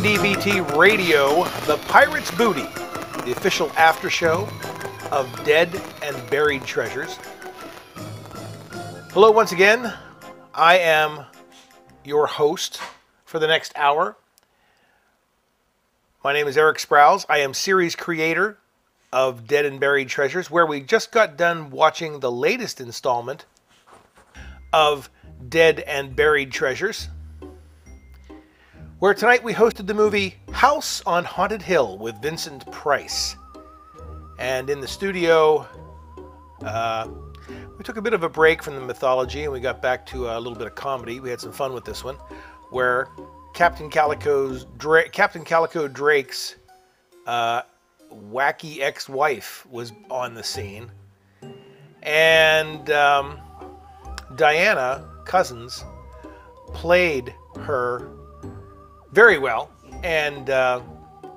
WDVT Radio, The Pirate's Booty, the official after show of Dead and Buried Treasures. Hello, once again. I am your host for the next hour. My name is Erik Sprowls. I am series creator of Dead and Buried Treasures, where we just got done watching the latest installment of Dead and Buried Treasures where tonight we hosted the movie House on Haunted Hill with Vincent Price. And in the studio, uh, we took a bit of a break from the mythology and we got back to a little bit of comedy. We had some fun with this one, where Captain Calico's Dra- Captain Calico Drake's uh, wacky ex-wife was on the scene, and um, Diana Cousins played her very well, and uh,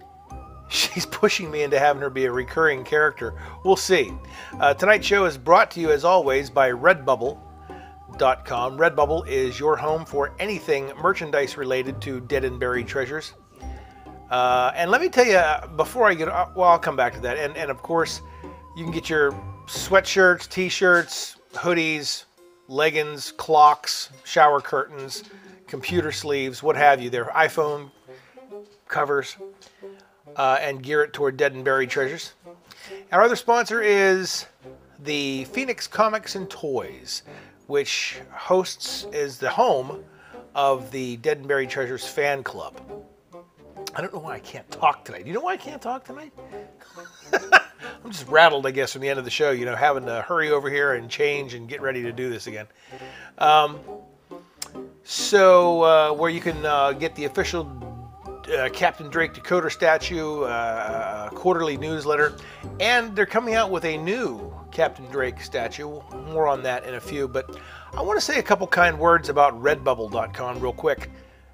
she's pushing me into having her be a recurring character. We'll see. Uh, tonight's show is brought to you, as always, by Redbubble.com. Redbubble is your home for anything merchandise related to dead and buried treasures. Uh, and let me tell you, before I get, uh, well, I'll come back to that. And, and of course, you can get your sweatshirts, t-shirts, hoodies, leggings, clocks, shower curtains, computer sleeves, what have you. Their iPhone covers uh, and gear it toward dead and buried treasures. Our other sponsor is the Phoenix Comics and Toys, which hosts is the home of the Dead and Buried Treasures fan club. I don't know why I can't talk tonight. Do you know why I can't talk tonight? I'm just rattled, I guess, from the end of the show. You know, having to hurry over here and change and get ready to do this again. Um, so, uh, where you can uh, get the official uh, Captain Drake decoder statue, uh, quarterly newsletter, and they're coming out with a new Captain Drake statue. More on that in a few, but I want to say a couple kind words about Redbubble.com real quick,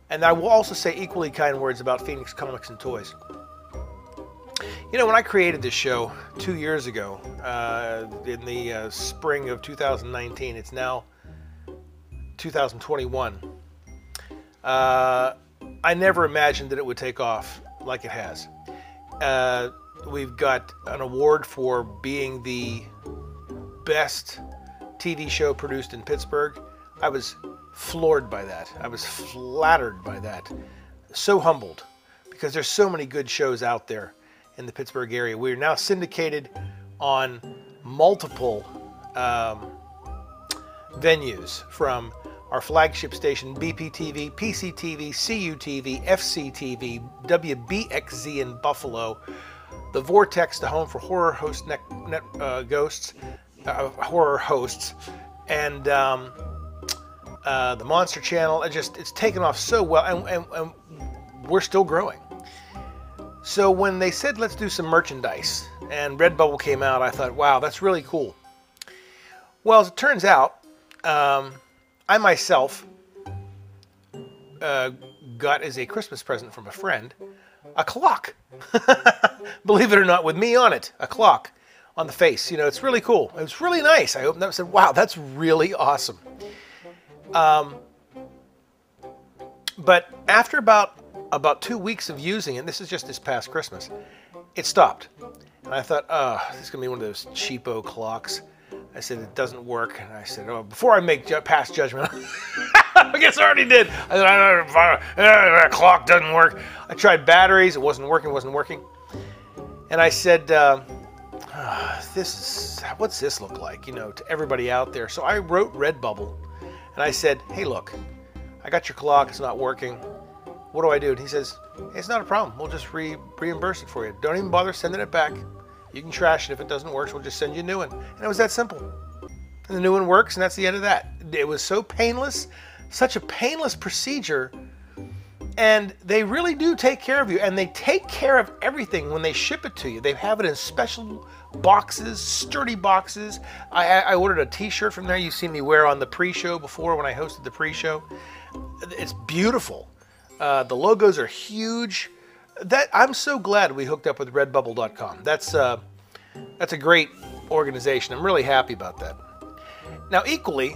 and I will also say equally kind words about Phoenix Comics and Toys. You know, when I created this show two years ago, uh, in the uh, spring of 2019, it's now 2021. Uh, I never imagined that it would take off like it has. Uh, we've got an award for being the best TV show produced in Pittsburgh. I was floored by that. I was flattered by that. So humbled because there's so many good shows out there in the Pittsburgh area. We're now syndicated on multiple um, venues from our flagship station BPTV, PCTV, CUTV, FCTV, WBXZ in Buffalo, the Vortex, the home for horror host net, uh, ghosts, uh, horror hosts, and um, uh, the Monster Channel. It just it's taken off so well, and, and, and we're still growing. So when they said let's do some merchandise, and Redbubble came out, I thought, wow, that's really cool. Well, as it turns out. Um, I myself uh, got as a Christmas present from a friend a clock. Believe it or not, with me on it, a clock on the face. You know, it's really cool. It was really nice. I opened up and said, wow, that's really awesome. Um, but after about about two weeks of using it, this is just this past Christmas, it stopped. And I thought, oh, this is going to be one of those cheapo clocks. I said, it doesn't work. And I said, oh, before I make ju- pass judgment, I guess I already did. I said, I clock doesn't work. I tried batteries. It wasn't working, wasn't working. And I said, uh, oh, this is, what's this look like, you know, to everybody out there. So I wrote Redbubble and I said, hey, look, I got your clock. It's not working. What do I do? And he says, hey, it's not a problem. We'll just re- reimburse it for you. Don't even bother sending it back. You can trash it if it doesn't work, we'll just send you a new one. And it was that simple. And the new one works, and that's the end of that. It was so painless, such a painless procedure. And they really do take care of you, and they take care of everything when they ship it to you. They have it in special boxes, sturdy boxes. I, I ordered a T-shirt from there. You've seen me wear on the pre-show before when I hosted the pre-show. It's beautiful. Uh, the logos are huge that I'm so glad we hooked up with Redbubble.com. That's uh, that's a great organization. I'm really happy about that. Now, equally,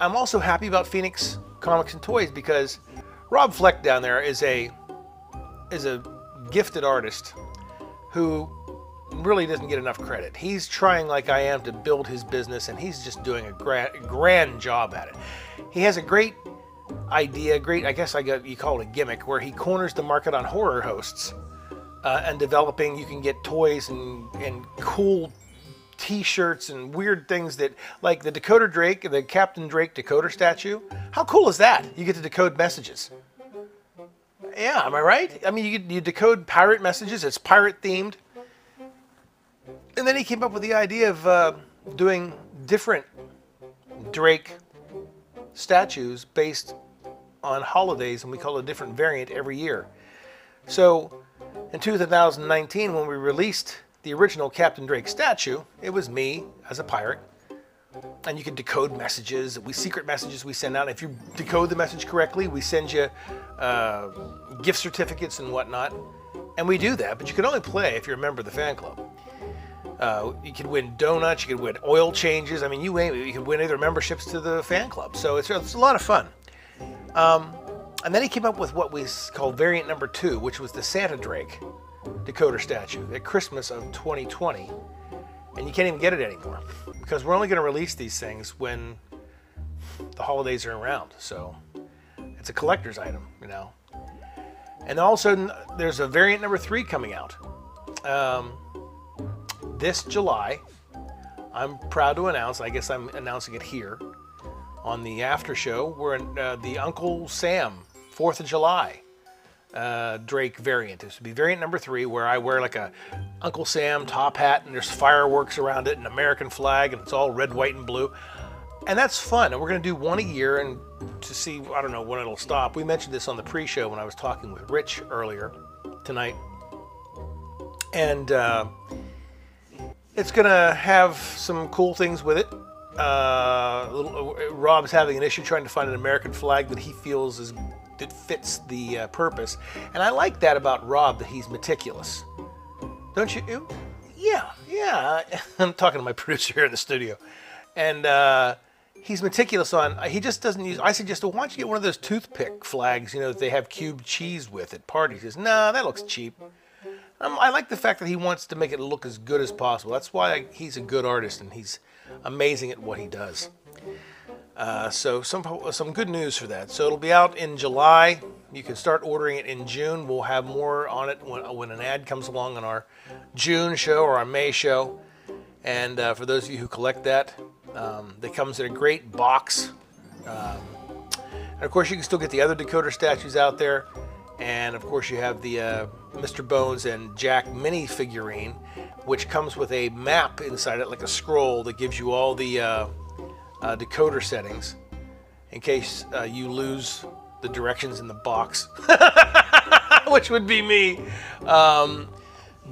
I'm also happy about Phoenix Comics and Toys because Rob Fleck down there is a is a gifted artist who really doesn't get enough credit. He's trying like I am to build his business, and he's just doing a grand, grand job at it. He has a great idea, great I guess I got you call it a gimmick, where he corners the market on horror hosts uh, and developing. You can get toys and and cool T-shirts and weird things that, like the Decoder Drake, the Captain Drake decoder statue. How cool is that? You get to decode messages. Yeah, am I right? I mean, you, you decode pirate messages. It's pirate themed. And then he came up with the idea of uh, doing different Drake statues based on holidays, and we call a different variant every year. So, in 2019, when we released the original Captain Drake statue, it was me as a pirate. And you can decode messages, we secret messages we send out. If you decode the message correctly, we send you uh, gift certificates and whatnot. And we do that, but you can only play if you're a member of the fan club. Uh, you could win donuts, you could win oil changes. I mean, you, you can win either memberships to the fan club. So it's, it's a lot of fun. Um, and then he came up with what we call variant number two, which was the Santa Drake decoder statue at Christmas of 2020. And you can't even get it anymore because we're only going to release these things when the holidays are around. So it's a collector's item, you know. And all of a sudden, there's a variant number three coming out. Um, this July, I'm proud to announce, I guess I'm announcing it here on the after show, we're in uh, the Uncle Sam 4th of July uh, Drake variant. This would be variant number three, where I wear like a Uncle Sam top hat and there's fireworks around it, an American flag, and it's all red, white, and blue. And that's fun. And we're going to do one a year and to see, I don't know when it'll stop. We mentioned this on the pre show when I was talking with Rich earlier tonight. And uh, it's going to have some cool things with it. Uh, little, Rob's having an issue trying to find an American flag that he feels is that fits the uh, purpose. And I like that about Rob that he's meticulous. Don't you? Yeah, yeah. I'm talking to my producer here in the studio, and uh, he's meticulous on. He just doesn't use. I suggest, well, why don't you get one of those toothpick flags? You know that they have cubed cheese with at parties. He says, no, nah, that looks cheap. Um, I like the fact that he wants to make it look as good as possible. That's why I, he's a good artist and he's amazing at what he does. Uh, so some some good news for that. So it'll be out in July. You can start ordering it in June. We'll have more on it when, when an ad comes along on our June show or our May show. And uh, for those of you who collect that, um, it comes in a great box. Um, and of course, you can still get the other decoder statues out there. And of course, you have the uh, Mr. Bones and Jack mini figurine, which comes with a map inside it, like a scroll that gives you all the uh, uh, decoder settings in case uh, you lose the directions in the box, which would be me. Um,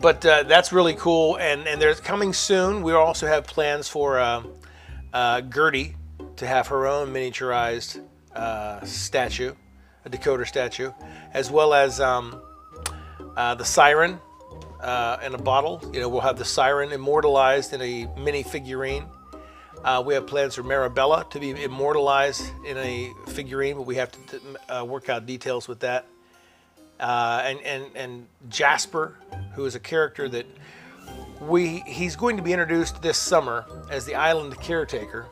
but uh, that's really cool, and and there's coming soon. We also have plans for uh, Gertie to have her own miniaturized statue, a decoder statue, as well as um, the siren in a bottle. You know, we'll have the siren immortalized in a mini figurine. Uh, we have plans for Marabella to be immortalized in a figurine, but we have to uh, work out details with that. Uh, and, and, and Jasper, who is a character that we he's going to be introduced this summer as the island caretaker.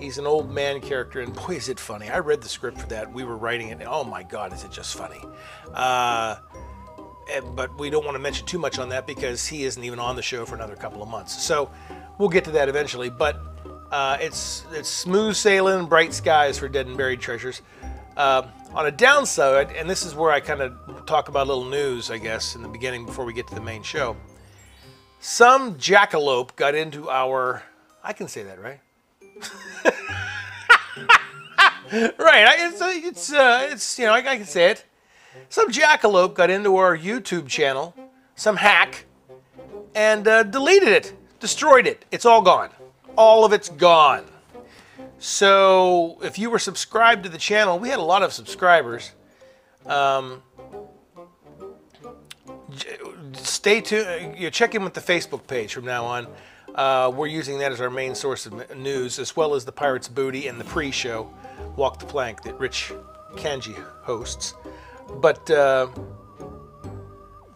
He's an old man character, and boy, is it funny. I read the script for that. We were writing it, and oh my God, is it just funny. Uh, but we don't want to mention too much on that because he isn't even on the show for another couple of months. So we'll get to that eventually. But uh, it's it's smooth sailing, bright skies for dead and buried treasures. Uh, on a downside, and this is where I kind of talk about a little news, I guess, in the beginning before we get to the main show. Some jackalope got into our. I can say that, right? Right. It's it's uh, it's you know I, I can say it. Some jackalope got into our YouTube channel, some hack, and uh, deleted it, destroyed it. It's all gone all of it's gone. So if you were subscribed to the channel, we had a lot of subscribers. Um, stay tuned. You check in with the Facebook page from now on. Uh, we're using that as our main source of news, as well as the Pirates Booty and the pre-show, Walk the Plank, that Rich Kanji hosts. But uh,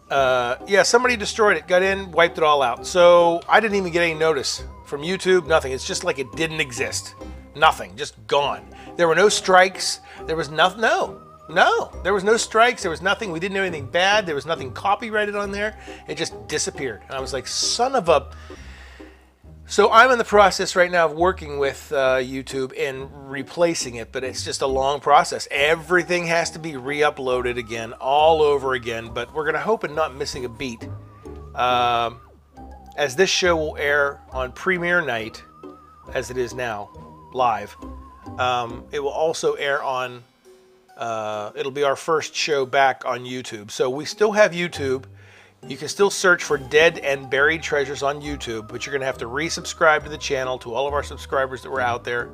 Uh, yeah, somebody destroyed it, got in, wiped it all out. So I didn't even get any notice from YouTube, nothing. It's just like it didn't exist. Nothing, just gone. There were no strikes. There was nothing. No, no, there was no strikes. There was nothing. We didn't do anything bad. There was nothing copyrighted on there. It just disappeared. And I was like, son of a. So I'm in the process right now of working with uh, YouTube and replacing it, but it's just a long process. Everything has to be re-uploaded again, all over again. But we're gonna hope and not missing a beat, um, as this show will air on premiere night, as it is now, live. Um, it will also air on. Uh, it'll be our first show back on YouTube. So we still have YouTube. You can still search for Dead and Buried Treasures on YouTube, but you're going to have to resubscribe to the channel to all of our subscribers that were out there.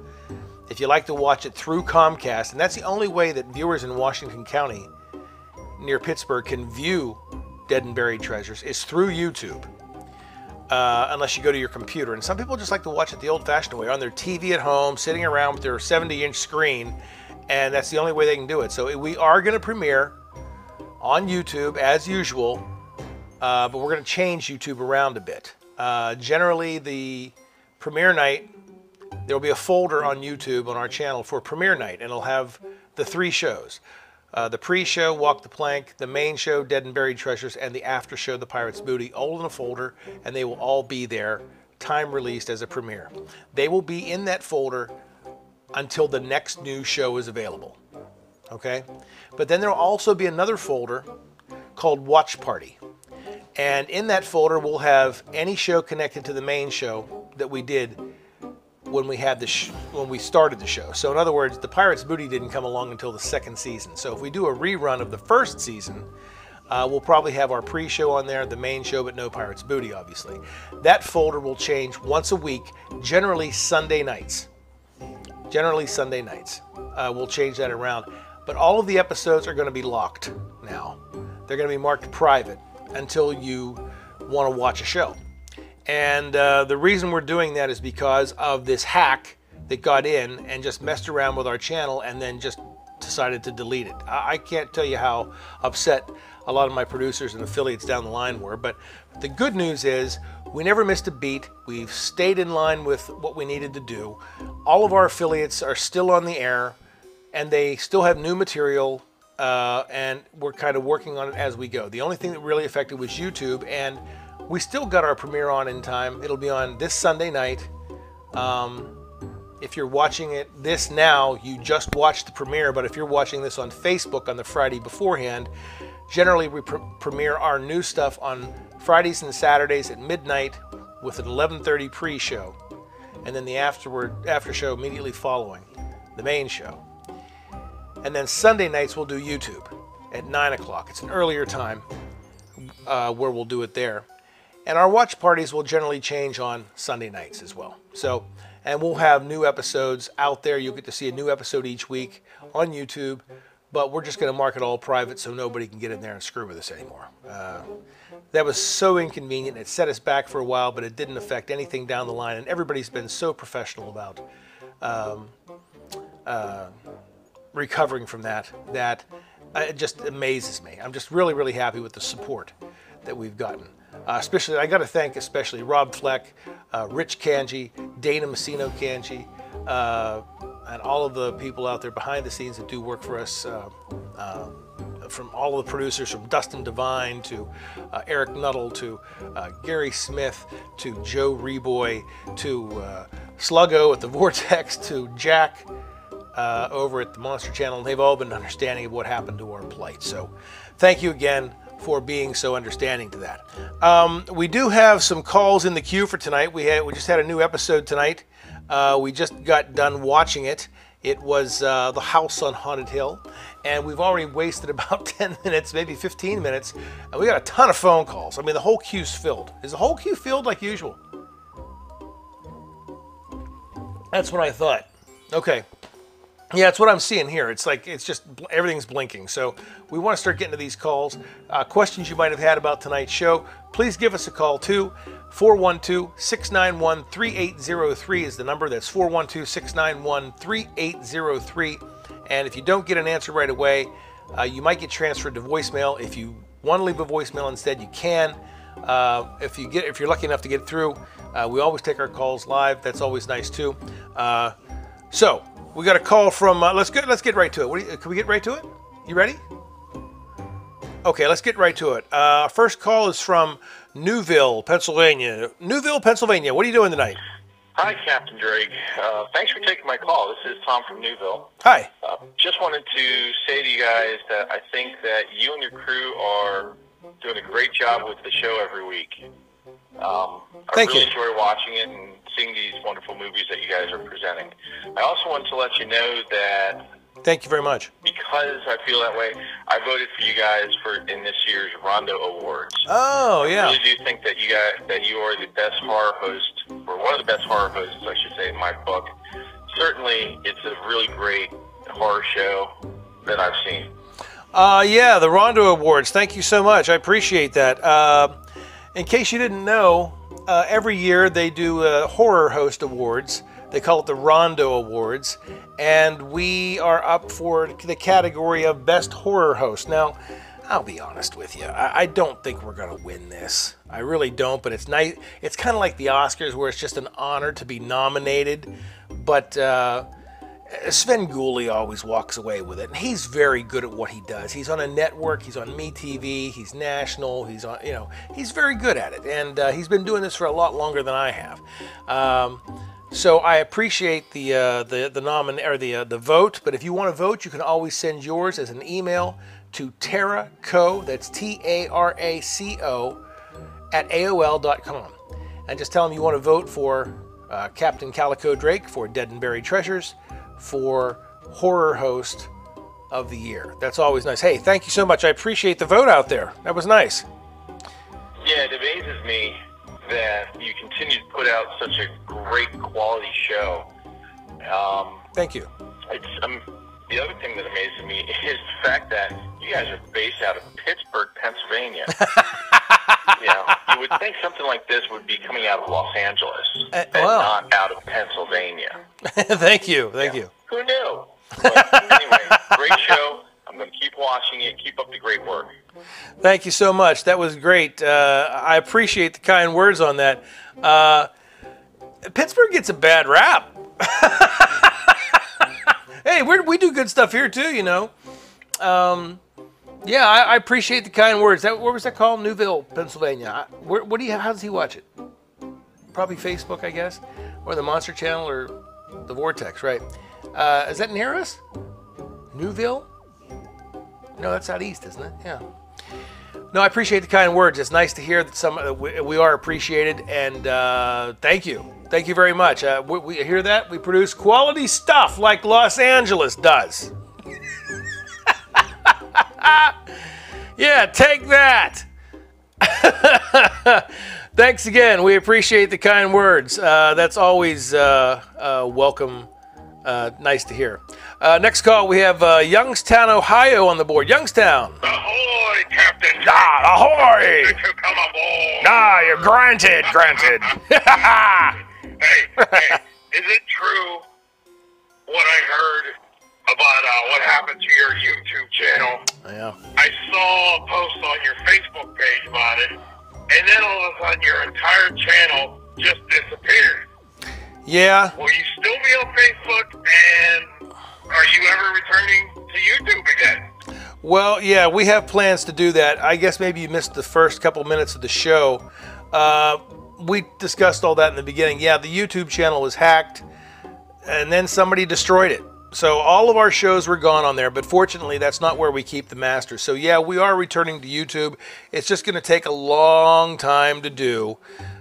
If you like to watch it through Comcast, and that's the only way that viewers in Washington County near Pittsburgh can view Dead and Buried Treasures, is through YouTube. Uh, unless you go to your computer. And some people just like to watch it the old fashioned way on their TV at home, sitting around with their 70 inch screen, and that's the only way they can do it. So we are going to premiere on YouTube as usual uh, but we're going to change YouTube around a bit. Uh, generally, the premiere night, there will be a folder on YouTube on our channel for premiere night, and it'll have the three shows. Uh, the pre-show, Walk the Plank, the main show, Dead and Buried Treasures, and the after show, The Pirate's Booty, all in a folder, and they will all be there, time released as a premiere. They will be in that folder until the next new show is available. Okay? But then there will also be another folder called Watch Party. And in that folder, we'll have any show connected to the main show that we did when we had the when we started the show. So in other words, the Pirates Booty didn't come along until the second season. So if we do a rerun of the first season, uh, we'll probably have our pre-show on there, the main show, but no Pirates Booty, obviously. That folder will change once a week, generally Sunday nights. Generally Sunday nights. Uh, we'll change that around. But all of the episodes are going to be locked now. They're going to be marked private until you want to watch a show. And uh, the reason we're doing that is because of this hack that got in and just messed around with our channel and then just decided to delete it. I can't tell you how upset a lot of my producers and affiliates down the line were, but the good news is we never missed a beat. We've stayed in line with what we needed to do. All of our affiliates are still on the air and they still have new material uh, and we're kind of working on it as we go. The only thing that really affected was YouTube, and we still got our premiere on in time. It'll be on this Sunday night. Um, if you're watching it this now, you just watched the premiere, but if you're watching this on Facebook on the Friday beforehand, generally we pr- premiere our new stuff on Fridays and Saturdays at midnight with an 11:30 pre-show, and then the afterward after show immediately following the main show. And then Sunday nights we'll do YouTube at 9 o'clock. It's an earlier time uh, where we'll do it there. And our watch parties will generally change on Sunday nights as well. So, and we'll have new episodes out there. You'll get to see a new episode each week on YouTube. But we're just going to mark it all private so nobody can get in there and screw with us anymore. Uh, that was so inconvenient. It set us back for a while, but it didn't affect anything down the line. And everybody's been so professional about um, uh, recovering from that that uh, it just amazes me. I'm just really, really happy with the support that we've gotten. Uh, especially, I got to thank especially Rob Fleck, uh, Rich Kanji, Dana Messino Kanji, uh, and all of the people out there behind the scenes that do work for us. Uh, uh, from all of the producers, from Dustin Devine to Eric Nuttall to Gary Smith to Joe Reboy to Sluggo at the Vortex to Jack uh, over at the Monster Channel. And they've all been understanding of what happened to our plight. So thank you again for being so understanding to that. Um, we do have some calls in the queue for tonight. We had we just had a new episode tonight. Uh, we just got done watching it. It was uh, The House on Haunted Hill, and we've already wasted about 10 minutes, maybe 15 minutes, and we got a ton of phone calls. I mean, the whole queue's filled. Is the whole queue filled like usual? That's what I thought. Okay, yeah, it's what I'm seeing here. It's like it's just everything's blinking. So we want to start getting to these calls. Uh, questions you might have had about tonight's show, please give us a call too. 412-691-3803 is the number. That's 412-691-3803. And if you don't get an answer right away, uh, you might get transferred to voicemail. If you want to leave a voicemail instead, you can. Uh, if you get if you're lucky enough to get through, uh, we always take our calls live. That's always nice too. Uh, so we got a call from. Uh, let's get let's get right to it. What you, can we get right to it? You ready? Okay, let's get right to it. Uh, first call is from Newville, Pennsylvania. Newville, Pennsylvania. What are you doing tonight? Hi, Captain Drake. Uh, thanks for taking my call. This is Tom from Newville. Hi. Uh, just wanted to say to you guys that I think that you and your crew are doing a great job with the show every week. Um, I Thank really you. enjoy watching it and seeing these wonderful movies that you guys are presenting. I also want to let you know that Thank you very much. because I feel that way, I voted for you guys for in this year's Rondo Awards. Oh yeah. I really do think that you guys that you are the best horror host, or one of the best horror hosts, I should say, in my book. Certainly, it's a really great horror show that I've seen. Uh, yeah, the Rondo Awards. Thank you so much. I appreciate that. Uh, in case you didn't know, uh, every year they do uh, horror host awards. They call it the Rondo Awards, and we are up for the category of best horror host. Now, I'll be honest with you. I, I don't think we're gonna win this. I really don't. But it's nice. It's kind of like the Oscars, where it's just an honor to be nominated. But uh, Svengoolie always walks away with it, and he's very good at what he does. He's on a network, he's on MeTV, he's national, he's on, you know, he's very good at it, and uh, he's been doing this for a lot longer than I have. Um, so I appreciate the uh, the the nomin or the uh, the vote, but if you want to vote, you can always send yours as an email to Taraco. That's T A R A C O at AOL.com. And just tell them you want to vote for uh, Captain Calico Drake for Dead and Buried Treasures for Horror Host of the Year. That's always nice. Hey, thank you so much. I appreciate the vote out there. That was nice. Yeah, it amazes me that you continue to put out such a great quality show. Um, Thank you. it's um, the other thing that amazes me is the fact that you guys are based out of Pittsburgh, Pennsylvania. you know, you would think something like this would be coming out of Los Angeles Uh, and well. not out of Pennsylvania. thank you. Thank you. Who knew? But anyway, great show. I'm going to keep watching it. Keep up the great work. Thank you so much. That was great. Uh, I appreciate the kind words on that. Uh, Pittsburgh gets a bad rap. hey, we're, we do good stuff here too, you know. Um, yeah, I, I appreciate the kind words. That where was that called? Newville, Pennsylvania. I, where, what do you? How does he watch it? Probably Facebook, I guess, or the Monster Channel, or the Vortex, right? Uh, is that near us? Newville? No, that's out east, isn't it? Yeah. No, I appreciate the kind words. It's nice to hear that some uh, we, we are appreciated, and uh, thank you, thank you very much. Uh, we, we hear that we produce quality stuff like Los Angeles does. yeah, take that. Thanks again. We appreciate the kind words. Uh, that's always uh, uh, welcome. Uh, nice to hear. Uh, next call, we have uh, Youngstown, Ohio on the board. Youngstown. Ahoy, Captain! Ah, ahoy! Come aboard? Ah, you're granted, granted. Hey, hey, is it true what I heard about uh, what happened to your YouTube channel? yeah. I saw a post on your Facebook page about it, and then all of a sudden your entire channel just disappeared. Yeah. Will you still be on Facebook, and are you ever returning to YouTube again? Well, yeah, we have plans to do that. I guess maybe you missed the first couple minutes of the show. Uh, we discussed all that in the beginning. Yeah, the YouTube channel was hacked, and then somebody destroyed it. So all of our shows were gone on there, but fortunately, that's not where we keep the master. So yeah, we are returning to YouTube. It's just going to take a long time to do,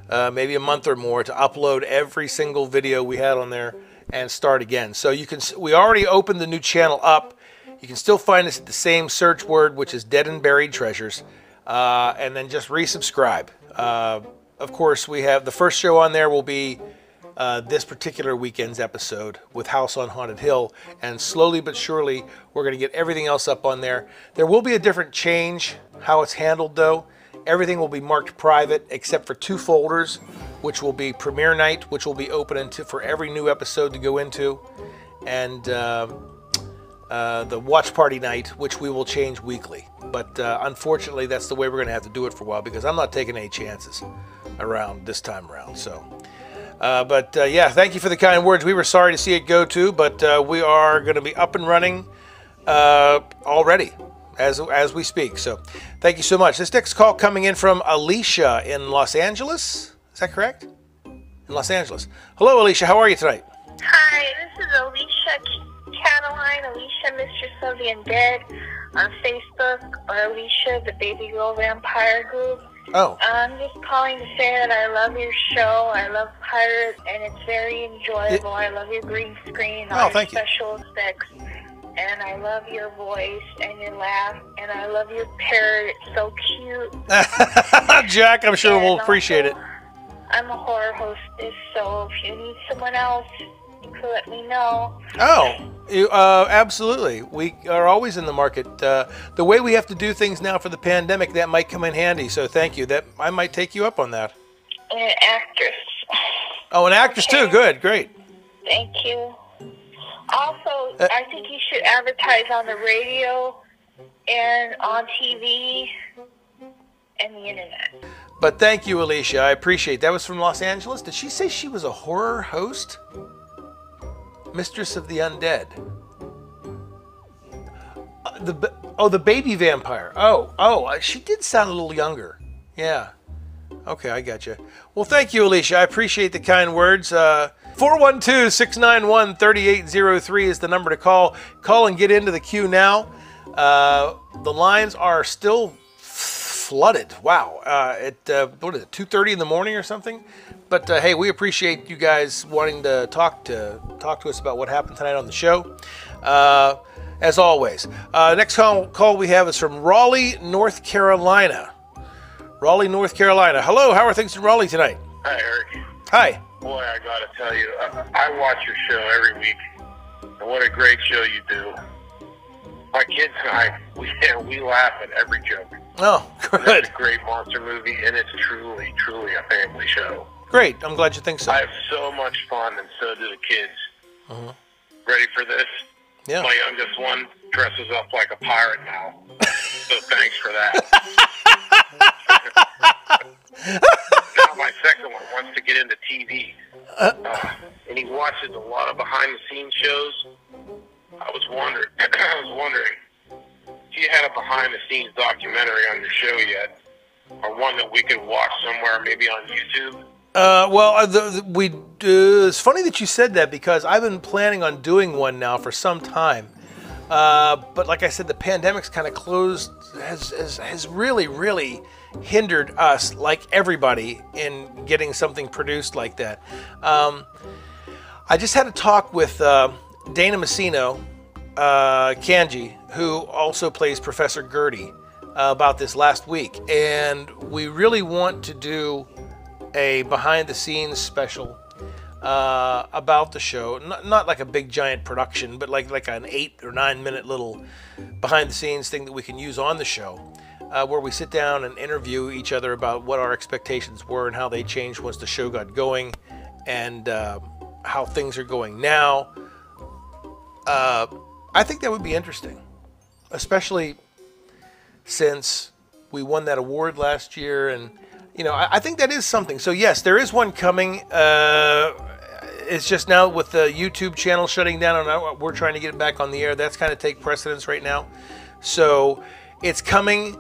uh, maybe a month or more, to upload every single video we had on there and start again. So you can. We already opened the new channel up. You can still find us at the same search word, which is Dead and Buried Treasures, uh, and then just resubscribe. Uh, of course, we have the first show on there will be uh, this particular weekend's episode with House on Haunted Hill, and slowly but surely we're going to get everything else up on there. There will be a different change how it's handled though. Everything will be marked private except for two folders, which will be premiere night, which will be open into for every new episode to go into, and. Uh, uh, the watch party night, which we will change weekly. But uh, unfortunately, that's the way we're going to have to do it for a while because I'm not taking any chances around this time around. So, uh, but uh, yeah, thank you for the kind words. We were sorry to see it go to, but uh, we are going to be up and running uh, already as as we speak. So, thank you so much. This next call coming in from Alicia in Los Angeles. Is that correct? In Los Angeles. Hello, Alicia. How are you tonight? Hi, this is Alicia Cataline, Alicia Mistress of the Undead on Facebook, or Alicia the Baby Girl Vampire Group. Oh, I'm just calling to say that I love your show. I love Pirate, and it's very enjoyable. I love your green screen, Oh, all your thank you. special effects, and I love your voice and your laugh, and I love your parrot. It's so cute. Jack, I'm sure we'll And appreciate it. I'm a horror hostess, so if you need someone else, you can let me know. Oh, you, uh, absolutely. We are always in the market. Uh, the way we have to do things now for the pandemic, that might come in handy. So thank you. That I might take you up on that. And an actress. Oh, an actress too. Good, great. Thank you. Also, Uh, I think you should advertise on the radio and on TV and the internet. But thank you, Alicia. I appreciate. That was from Los Angeles. Did she say she was a horror host? Mistress of the Undead. Uh, the oh, the baby vampire. Oh, oh, uh, she did sound a little younger. Yeah. Okay, I got you. Well, thank you, Alicia. I appreciate the kind words. Uh, 412 691 3803 is the number to call. Call and get into the queue now. Uh, the lines are still flooded. Wow. Uh, at uh, what is it, 2:30 in the morning or something? But uh, hey, we appreciate you guys wanting to talk to talk to us about what happened tonight on the show. Uh, as always, uh, next call, call we have is from Raleigh, North Carolina. Raleigh, North Carolina. Hello, how are things in Raleigh tonight? Hi, Eric. Hi. Boy, I gotta tell you, I, I watch your show every week, and what a great show you do. My kids and I, we we laugh at every joke. Oh, good. It's a great monster movie, and it's truly, truly a family show. Great. I'm glad you think so. I have so much fun, and so do the kids. Ready for this? Yeah. My youngest one dresses up like a pirate now, so thanks for that. now my second one wants to get into TV, uh, and he watches a lot of behind-the-scenes shows. I was wondering, I was wondering, if you had a behind-the-scenes documentary on your show yet, or one that we could watch somewhere, maybe on YouTube. Uh, well, uh, the, the, we uh, it's funny that you said that because I've been planning on doing one now for some time. Uh, but like I said, the pandemic's kind of closed has, has has really really hindered us, like everybody, in getting something produced like that. Um, I just had a talk with uh, Dana Massino, uh, Kanji, who also plays Professor Gertie, uh, about this last week, and we really want to do a behind the scenes special uh, about the show. Not, not like a big giant production, but like like an eight or nine minute little behind the scenes thing that we can use on the show, uh, where we sit down and interview each other about what our expectations were and how they changed once the show got going, and uh, how things are going now. Uh, I think that would be interesting, especially since we won that award last year and you know I, I think that is something. So yes there is one coming uh, it's just now with the youtube channel shutting down and we're trying to get it back on the air. That's kind of take precedence right now. So it's coming.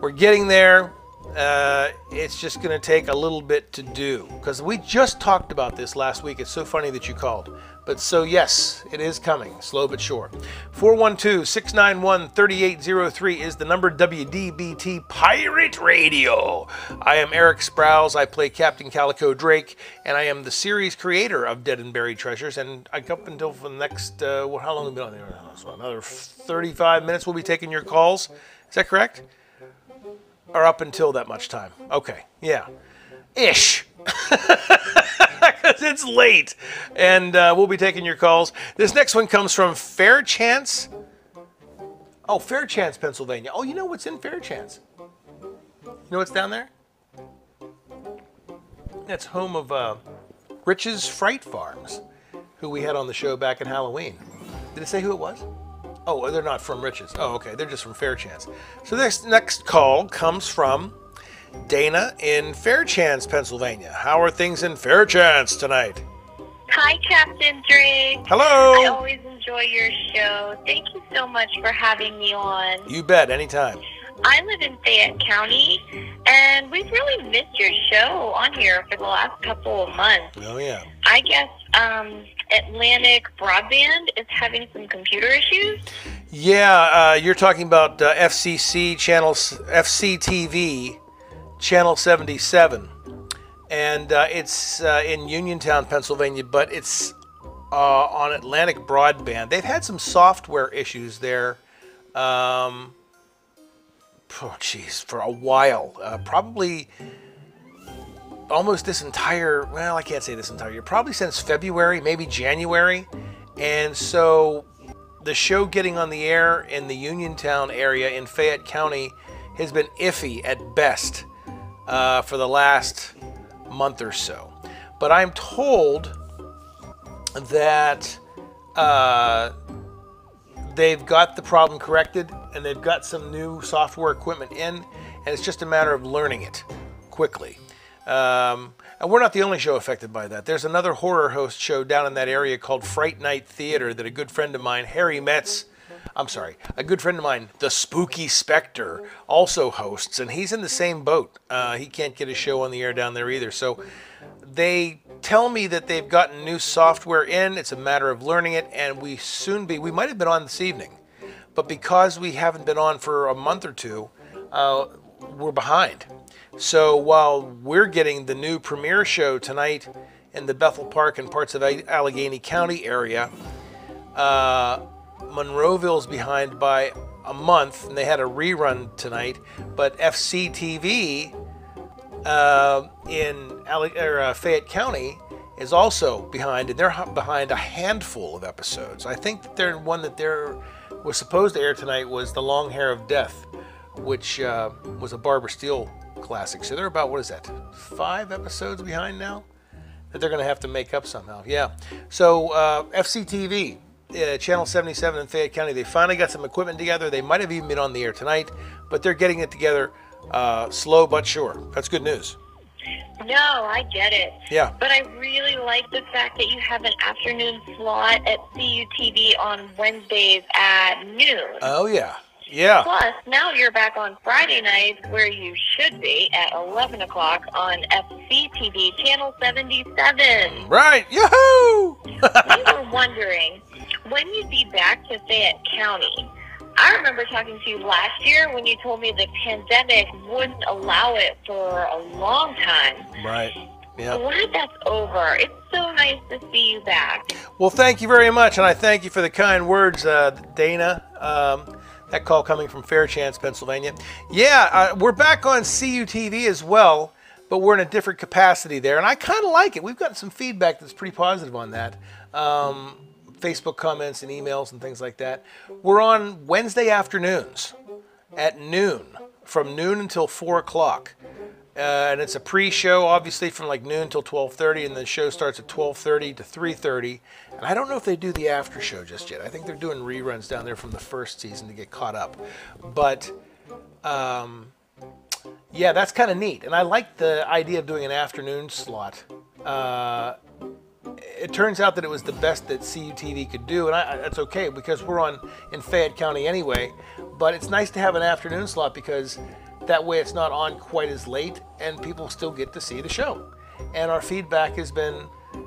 We're getting there. Uh, it's just going to take a little bit to do because we just talked about this last week. It's so funny that you called but so yes it is coming slow but sure. 412-691-3803 is the number wdbt pirate radio. I am erik sprowls. I play captain calico drake and i am the series creator of dead and buried treasures. And i up until the next uh, well, how long have we been on there so another 35 minutes we'll be taking your calls. Is that correct? Or up until that much time. Okay, yeah, ish. Because it's late, and uh, we'll be taking your calls. This next one comes from Fairchance. Oh, Fairchance, Pennsylvania. Oh, you know what's in Fairchance? You know what's down there? That's home of uh, Rich's Fright Farms, who we had on the show back in Halloween. Did it say who it was? Oh, they're not from Riches. Oh, okay. They're just from Fairchance. So this next call comes from Dana in Fairchance, Pennsylvania. How are things in Fairchance tonight? Hi, Captain Drake. Hello. I always enjoy your show. Thank you so much for having me on. You bet. Anytime. I live in Fayette County, and we've really missed your show on here for the last couple of months. Oh yeah. I guess um, Atlantic Broadband is having some computer issues. Yeah, uh, you're talking about uh, FCC channels, FCTV, channel 77, and uh, it's uh, in Uniontown, Pennsylvania, but it's uh, on Atlantic Broadband. They've had some software issues there. Um, oh, jeez, for a while, uh, probably almost this entire. Well, I can't say this entire year. Probably since February, maybe January, and so the show getting on the air in the Uniontown area in Fayette County has been iffy at best uh, for the last month or so. But I'm told that uh, they've got the problem corrected and they've got some new software equipment in, and it's just a matter of learning it quickly. Um, and we're not the only show affected by that. There's another horror host show down in that area called Fright Night Theater that a good friend of mine, Harry Metz, I'm sorry, a good friend of mine, the Spooky Spectre, also hosts, and he's in the same boat. Uh, he can't get a show on the air down there either. So they tell me that they've gotten new software in. It's a matter of learning it, and we soon be. We might have been on this evening, but because we haven't been on for a month or two, uh, we're behind. So while we're getting the new premiere show tonight in the Bethel Park and parts of Allegheny County area, uh, Monroeville's behind by a month, and they had a rerun tonight. But FCTV uh, in Ale- or, uh, Fayette County is also behind, and they're behind a handful of episodes. I think that they're one that they're was supposed to air tonight was The Long Hair of Death, which uh, was a Barbara Steele classic. So they're about what is that? Five episodes behind now that they're going to have to make up somehow. Yeah. So uh, FCTV. Uh, Channel 77 in Fayette County, they finally got some equipment together. They might have even been on the air tonight, but they're getting it together uh, slow but sure. That's good news. No, I get it. Yeah. But I really like the fact that you have an afternoon slot at CUTV on Wednesdays at noon. Oh, yeah. Yeah. Plus, now you're back on Friday nights where you should be at 11 o'clock on FCTV Channel 77. Right. Yahoo! we were wondering when you'd be back to Fayette County. I remember talking to you last year when you told me the pandemic wouldn't allow it for a long time. right. Yeah. Glad that's over. It's so nice to see you back. Well, thank you very much, and I thank you for the kind words, uh, Dana. Um, that call coming from Fairchance, Pennsylvania. Yeah, uh, we're back on CUTV as well, but we're in a different capacity there, and I kind of like it. We've gotten some feedback that's pretty positive on that. Um, Facebook comments and emails and things like that. We're on Wednesday afternoons at noon, from noon until four o'clock. Uh, and it's a pre-show, obviously, from like noon till 12:30, and the show starts at 12:30 to 3:30. And I don't know if they do the after show just yet. I think they're doing reruns down there from the first season to get caught up. But um, yeah, that's kind of neat, and I like the idea of doing an afternoon slot. Uh, it turns out that it was the best that CUTV could do, and I, that's okay because we're on in Fayette County anyway. But it's nice to have an afternoon slot because that way it's not on quite as late, and people still get to see the show. And our feedback has been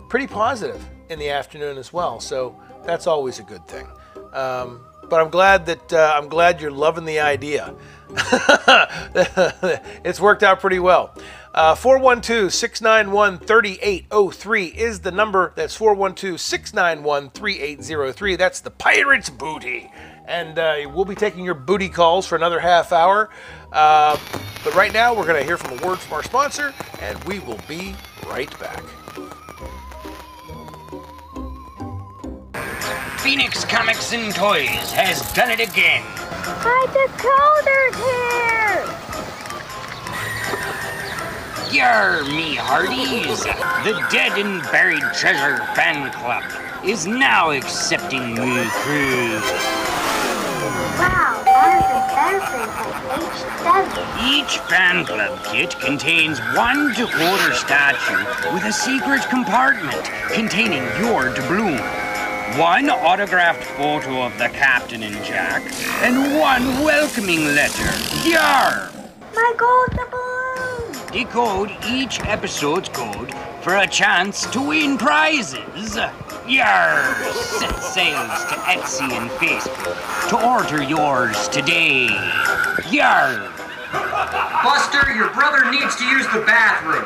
pretty positive in the afternoon as well, so that's always a good thing. Um, but I'm glad that uh, I'm glad you're loving the idea. it's worked out pretty well. Uh, 412 691 3803 is the number. That's 412 691 3803. That's the Pirates Booty. And uh, we'll be taking your booty calls for another half hour. Uh, but right now, we're going to hear from a word from our sponsor, and we will be right back. Phoenix Comics and Toys has done it again. Hi, Dakota's here! Yar, me hearties! The Dead and Buried Treasure Fan Club is now accepting new crew. Wow, ours is better H7. Each fan club kit contains one decoder statue with a secret compartment containing your doubloon. One autographed photo of the captain and Jack, and one welcoming letter. Yar! My gold doubloon! Decode each episode's code for a chance to win prizes. Yar! Set sails to Etsy and Facebook to order yours today. Yar! Buster, your brother needs to use the bathroom.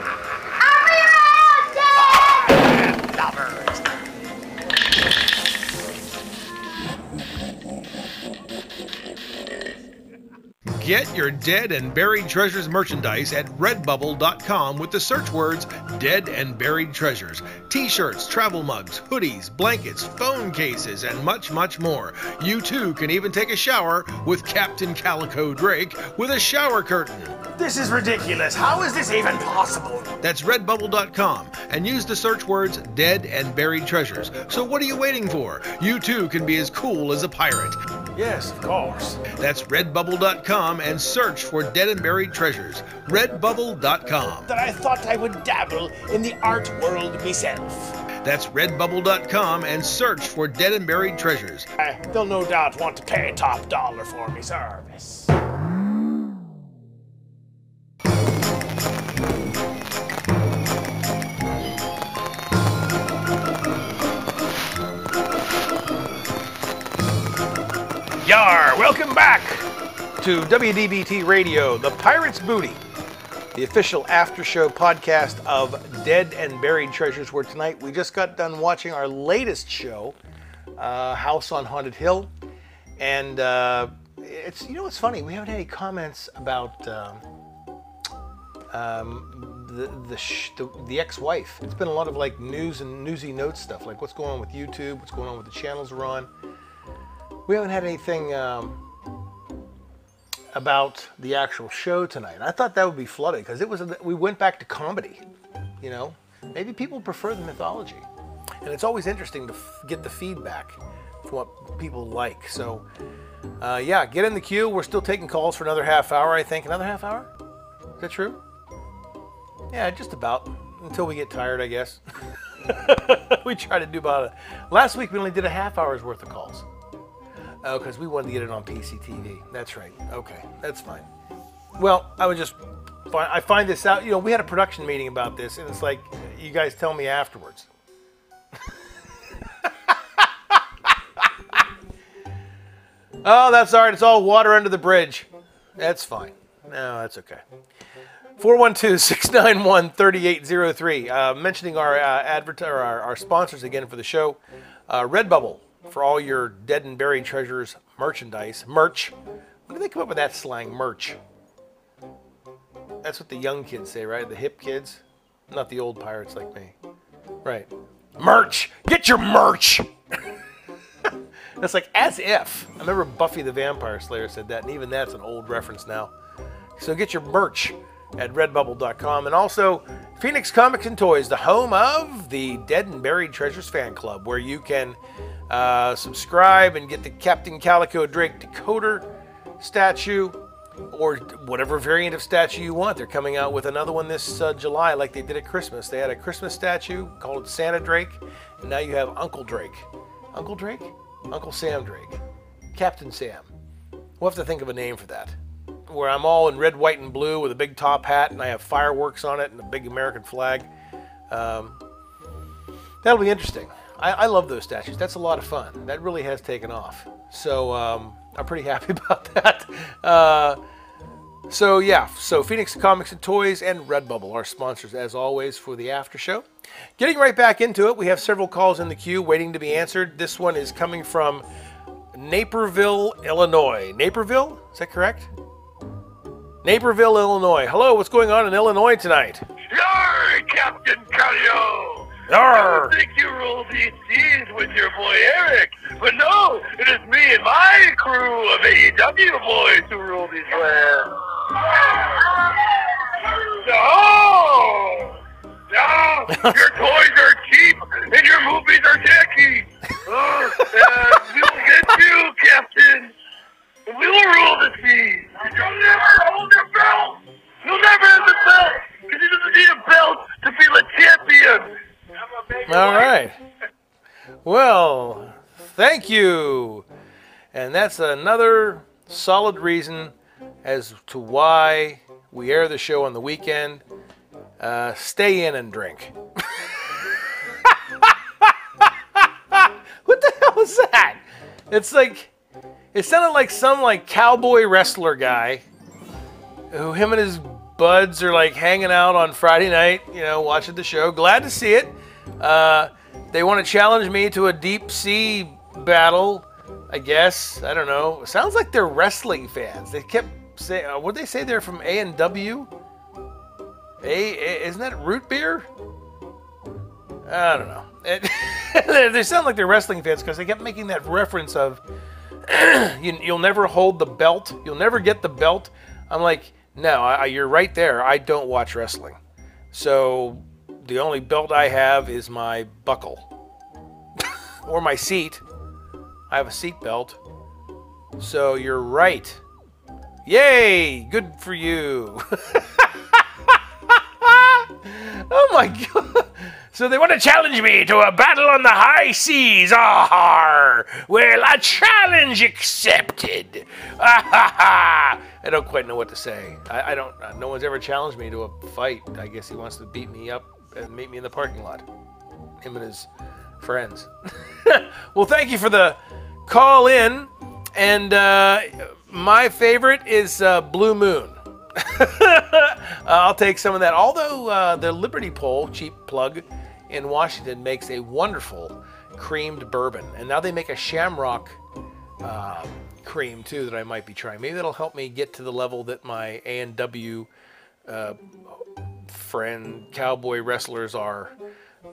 Get your Dead and Buried Treasures merchandise at redbubble.com with the search words Dead and Buried Treasures. T shirts, travel mugs, hoodies, blankets, phone cases, and much, much more. You too can even take a shower with Captain Calico Drake with a shower curtain. This is ridiculous. How is this even possible? That's redbubble.com and use the search words Dead and Buried Treasures. So what are you waiting for? You too can be as cool as a pirate. Yes, of course. That's redbubble.com and search for Dead and Buried Treasures. Redbubble.com. That I thought I would dabble in the art world myself. That's redbubble.com and search for Dead and Buried Treasures. Uh, they'll no doubt want to pay top dollar for me service. Welcome back to WDBT Radio, The Pirate's Booty, the official after show podcast of Dead and Buried Treasures. Where tonight we just got done watching our latest show, uh, House on Haunted Hill. And uh, it's, you know what's funny? We haven't had any comments about um, um, the, the, sh- the, the ex wife. It's been a lot of like news and newsy notes stuff, like what's going on with YouTube, what's going on with the channels we're on. We haven't had anything um, about the actual show tonight. I thought that would be flooded because it was. A, we went back to comedy. You know, maybe people prefer the mythology, and it's always interesting to get the feedback from what people like. So, uh, yeah, get in the queue. We're still taking calls for another half hour. I think another half hour. Is that true? Yeah, just about until we get tired, I guess. we try to do about a. Last week we only did a half hour's worth of calls. Oh, because we wanted to get it on PCTV. That's right. Okay, that's fine. Well, I would just, I find this out. You know, we had a production meeting about this, and it's like, you guys tell me afterwards. oh, that's all right. It's all water under the bridge. That's fine. No, that's okay. 412-691-3803. Uh, mentioning our, uh, or our our sponsors again for the show, uh, Redbubble for all your dead and buried treasures merchandise. Merch. When did they come up with that slang? Merch. That's what the young kids say, right? The hip kids, not the old pirates like me. Right. Merch. Get your merch. That's like as if. I remember Buffy the Vampire Slayer said that, and even that's an old reference now. So get your merch at redbubble.com. And also, Phoenix Comics and Toys, the home of the Dead and Buried Treasures fan club, where you can uh, subscribe and get the Captain Calico Drake decoder statue or whatever variant of statue you want. They're coming out with another one this uh, July, like they did at Christmas. They had a Christmas statue called Santa Drake, and now you have Uncle Drake. Uncle Drake? Uncle Sam Drake. Captain Sam. We'll have to think of a name for that where I'm all in red, white, and blue with a big top hat, and I have fireworks on it and a big American flag. Um, that'll be interesting. I, I love those statues. That's a lot of fun. That really has taken off. So um, I'm pretty happy about that. Uh, so yeah, so Phoenix Comics and Toys and Redbubble are sponsors as always for the after show. Getting right back into it, we have several calls in the queue waiting to be answered. This one is coming from Naperville, Illinois. Naperville, is that correct? Naperville, Illinois. Hello, what's going on in Illinois tonight? Yar, Captain Calio! Arr. I think you rule these seas with your boy Eric, but no, it is me and my crew of AEW boys who rule these lands. No, no, your toys are cheap and your movies are tacky. We will get you, Captain. We will rule the seas. You'll never hold your belt. You'll never have the belt because you doesn't need a belt to feel a champion. All right. Well, thank you. And that's another solid reason as to why we air the show on the weekend. Uh, stay in and drink. what the hell is that? It's like it sounded like some like cowboy wrestler guy who him and his buds are like hanging out on Friday night, you know, watching the show. Glad to see it. Uh, they want to challenge me to a deep sea battle, I guess. I don't know. Sounds like they're wrestling fans. They kept saying, uh, what they say? They're from A and W. A, isn't that root beer? I don't know. It, they sound like they're wrestling fans because they kept making that reference of you, you'll never hold the belt. You'll never get the belt. I'm like, no, I, you're right there. I don't watch wrestling. So the only belt I have is my buckle or my seat. I have a seat belt. So you're right. Yay! Good for you. oh my god. So they want to challenge me to a battle on the high seas. Ah, well, a challenge accepted. Ah, I don't quite know what to say. I, I don't. Uh, no one's ever challenged me to a fight. I guess he wants to beat me up and meet me in the parking lot. Him and his friends. well, thank you for the call in. And uh, my favorite is uh, Blue Moon. I'll take some of that. Although uh, the Liberty Pole, cheap plug, in Washington makes a wonderful creamed bourbon. And now they make a shamrock uh, cream too that I might be trying. Maybe that'll help me get to the level that my A&W uh, friend cowboy wrestlers are.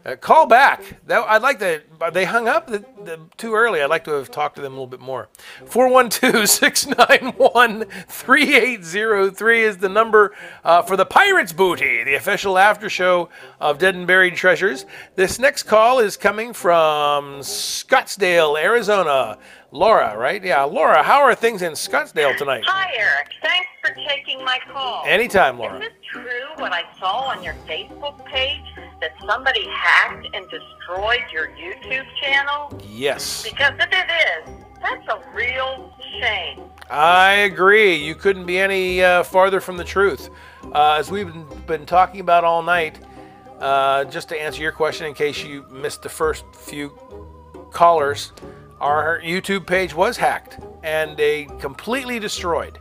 Uh, call back. That, I'd like to. They hung up the, the, too early. I'd like to have talked to them a little bit more. 412 691 3803 is the number uh, for the Pirates Booty, the official after show of Dead and Buried Treasures. This next call is coming from Scottsdale, Arizona. Laura, right? Yeah, Laura, how are things in Scottsdale tonight? Hi, Eric. Thanks for taking my call. Anytime, Laura. Is it true what I saw on your Facebook page that somebody hacked and destroyed your YouTube channel? Yes. Because if it is, that's a real shame. I agree. You couldn't be any uh, farther from the truth. Uh, as we've been, been, talking about all night, uh, just to answer your question in case you missed the first few callers, our YouTube page was hacked and they completely destroyed.